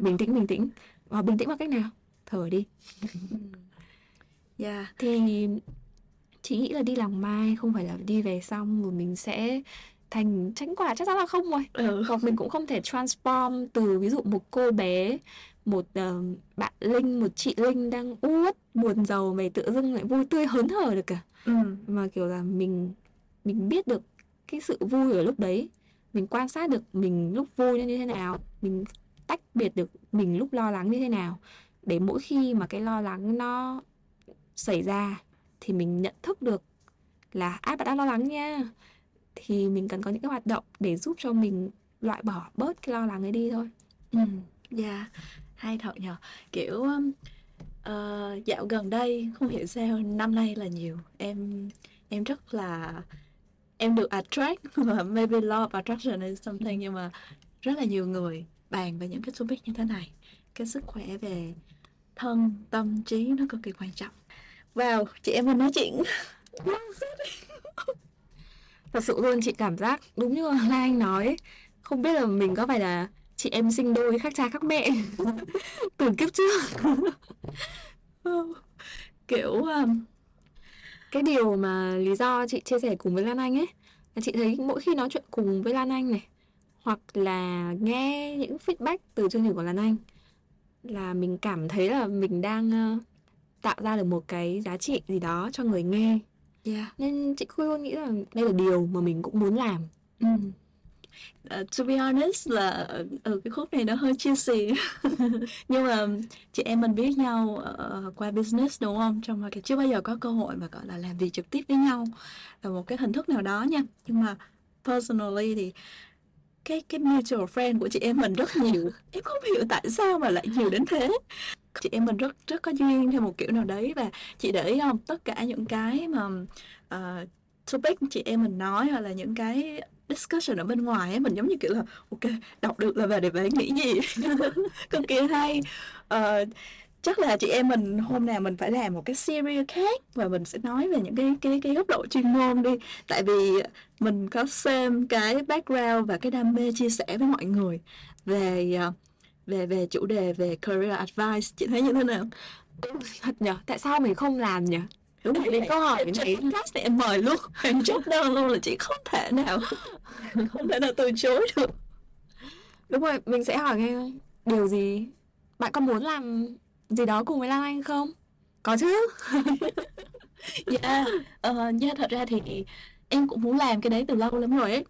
Bình tĩnh bình tĩnh. Và bình tĩnh bằng cách nào? Thở đi yeah. thì chị nghĩ là đi làng mai không phải là đi về xong rồi mình sẽ thành tránh quả chắc chắn là không rồi ừ. hoặc mình cũng không thể transform từ ví dụ một cô bé một uh, bạn linh một chị linh đang uất buồn giàu về tự dưng lại vui tươi hớn hở được cả ừ. mà kiểu là mình mình biết được cái sự vui ở lúc đấy mình quan sát được mình lúc vui như thế nào mình tách biệt được mình lúc lo lắng như thế nào để mỗi khi mà cái lo lắng nó xảy ra thì mình nhận thức được là ai bạn đang lo lắng nha. Thì mình cần có những cái hoạt động để giúp cho mình loại bỏ bớt cái lo lắng ấy đi thôi. Ừ. yeah. hay thật nhờ. Kiểu uh, dạo gần đây không hiểu sao năm nay là nhiều em em rất là em được attract maybe law of attraction is something nhưng mà rất là nhiều người bàn về những cái topic như thế này. Cái sức khỏe về thân tâm trí nó cực kỳ quan trọng vào chị em mình nói chuyện. Thật sự luôn chị cảm giác đúng như là anh nói. Không biết là mình có phải là chị em sinh đôi khác cha khác mẹ. Từ kiếp trước. Kiểu um, cái điều mà lý do chị chia sẻ cùng với Lan Anh ấy là chị thấy mỗi khi nói chuyện cùng với Lan Anh này hoặc là nghe những feedback từ chương trình của Lan Anh là mình cảm thấy là mình đang uh, tạo ra được một cái giá trị gì đó cho người nghe. Yeah. nên chị cứ luôn nghĩ là đây là điều mà mình cũng muốn làm. Ừ. Uh, to be honest là ở, ở cái khúc này nó hơi cheesy nhưng mà chị em mình biết nhau uh, qua business đúng không? Trong market chưa bao giờ có cơ hội mà gọi là làm việc trực tiếp với nhau. Là một cái hình thức nào đó nha. Nhưng mà personally thì cái cái mutual friend của chị em mình rất nhiều. Em không hiểu tại sao mà lại nhiều đến thế. Chị em mình rất rất có duyên theo một kiểu nào đấy và chị để ý không? Tất cả những cái mà uh, topic chị em mình nói hoặc là những cái discussion ở bên ngoài ấy mình giống như kiểu là ok đọc được là về để về nghĩ gì? Cực kỳ hay uh, chắc là chị em mình hôm nào mình phải làm một cái series khác và mình sẽ nói về những cái cái cái góc độ chuyên môn đi. Tại vì mình có xem cái background và cái đam mê chia sẻ với mọi người về uh, về về chủ đề về career advice. Chị thấy như thế nào? Thật nhở tại sao mình không làm nhở đúng rồi. đến câu hỏi này podcast này em mời luôn. Em chốt đơn luôn là chị không thể nào không thể nào từ chối được. Đúng rồi mình sẽ hỏi ngay điều gì? Bạn có muốn làm gì đó cùng với Lan Anh không? Có chứ. Dạ ờ, dạ thật ra thì em cũng muốn làm cái đấy từ lâu lắm rồi ấy.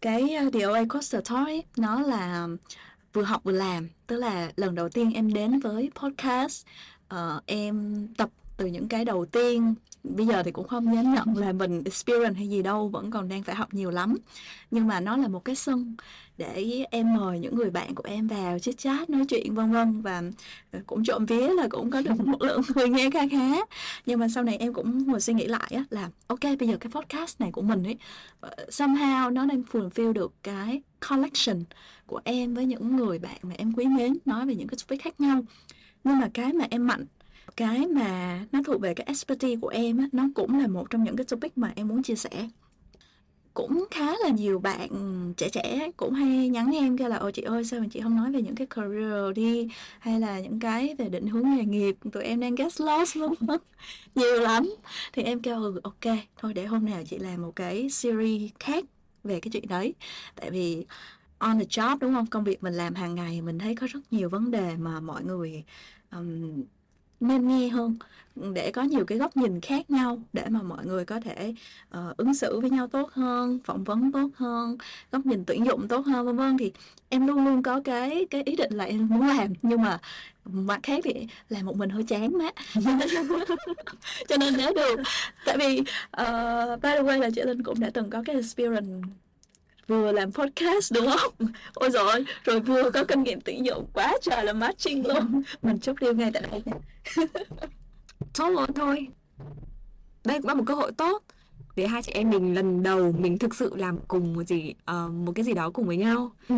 Cái uh, DOA Coaster Talk ấy nó là vừa học vừa làm. Tức là lần đầu tiên em đến với podcast ờ, em tập từ những cái đầu tiên bây giờ thì cũng không dám nhận là mình experience hay gì đâu, vẫn còn đang phải học nhiều lắm. Nhưng mà nó là một cái sân để em mời những người bạn của em vào chit chat, nói chuyện, vân vân. Và ờ, cũng trộm vía là cũng có được một lượng người nghe kha khá. Nhưng mà sau này em cũng ngồi suy nghĩ lại á, là ok, bây giờ cái podcast này của mình ấy ờ, somehow nó đang fulfill được cái collection của em với những người bạn mà em quý mến, nói về những cái topic khác nhau. Nhưng mà cái mà em mạnh cái mà nó thuộc về cái expertise của em á nó cũng là một trong những cái topic mà em muốn chia sẻ. Cũng khá là nhiều bạn trẻ trẻ cũng hay nhắn em kêu là ồ chị ơi sao mà chị không nói về những cái career đi? Hay là những cái về định hướng nghề nghiệp? Tụi em đang get lost luôn. Nhiều lắm. Thì em kêu ừ ok thôi để hôm nào chị làm một cái series khác về cái chuyện đấy. Tại vì on the job đúng không? Công việc mình làm hàng ngày mình thấy có rất nhiều vấn đề mà mọi người um, nên nghe hơn để có nhiều cái góc nhìn khác nhau để mà mọi người có thể uh, ứng xử với nhau tốt hơn phỏng vấn tốt hơn góc nhìn tuyển dụng tốt hơn vân vân. Thì em luôn luôn có cái cái ý định là em muốn làm nhưng mà mặt khác thì làm một mình hơi chán má cho nên nếu được. Tại vì uh, by the way là chị Linh cũng đã từng có cái experience vừa làm podcast đúng không? Ôi rồi rồi vừa có kinh nghiệm tuyển dụng quá trời là matching luôn. Mình chốt deal ngay tại đây nha. Tốt luôn thôi. Đây cũng là một cơ hội tốt. Để hai chị em mình lần đầu mình thực sự làm cùng một gì ờ, một cái gì đó cùng với nhau. Ừ.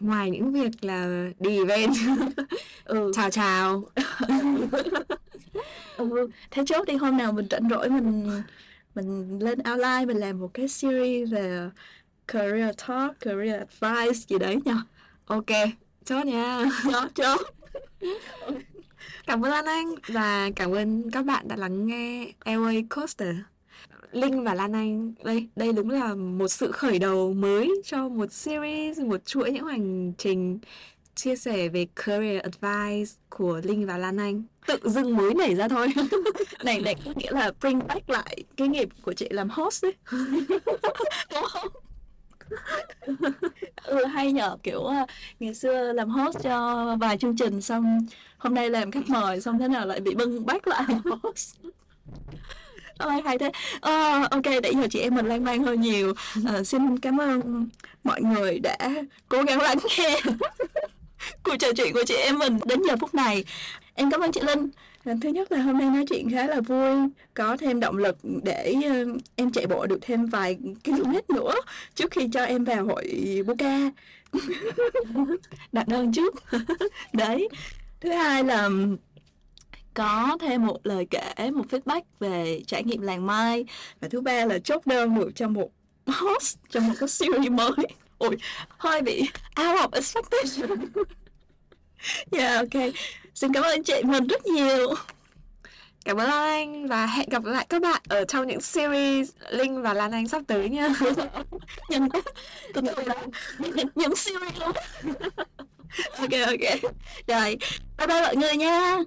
ngoài những việc là đi event. Ừ. chào chào. Ừ. thế chốt đi hôm nào mình rảnh rỗi mình mình lên outline mình làm một cái series về career talk career advice gì đấy nha ok chốt nha. Chốt chốt. Cảm ơn Lan Anh và cảm ơn các bạn đã lắng nghe LA Coaster. Linh và Lan Anh đây đây đúng là một sự khởi đầu mới cho một series một chuỗi những hành trình chia sẻ về career advice của Linh và Lan Anh. Tự dưng mới nảy ra thôi. Này này có nghĩa là bring back lại cái nghiệp của chị làm host đấy đúng không ừ, hay nhờ kiểu à, ngày xưa làm host cho vài chương trình xong hôm nay làm khách mời xong thế nào lại bị bưng bác lại host. Ôi, hay thế. Ờ, ok để giờ chị em mình lan man hơi nhiều. Uh, xin cảm ơn mọi người đã cố gắng lắng nghe cuộc trò chuyện của chị em mình đến giờ phút này. Em cảm ơn chị linh thứ nhất là hôm nay nói chuyện khá là vui có thêm động lực để uh, em chạy bộ được thêm vài km nữa trước khi cho em vào hội Boca đặt đơn trước. Đấy. Thứ hai là có thêm một lời kể một feedback về trải nghiệm làng mai. Và thứ ba là chốt đơn được cho một host cho một cái series mới. Ôi hơi bị out of expectation. Yeah ok xin cảm ơn chị mình rất nhiều. Cảm ơn Lan Anh và hẹn gặp lại các bạn ở trong những series Linh và Lan Anh sắp tới nha. nhân tôi nghĩ là những series luôn. Ok ok. Rồi bye bye mọi người nha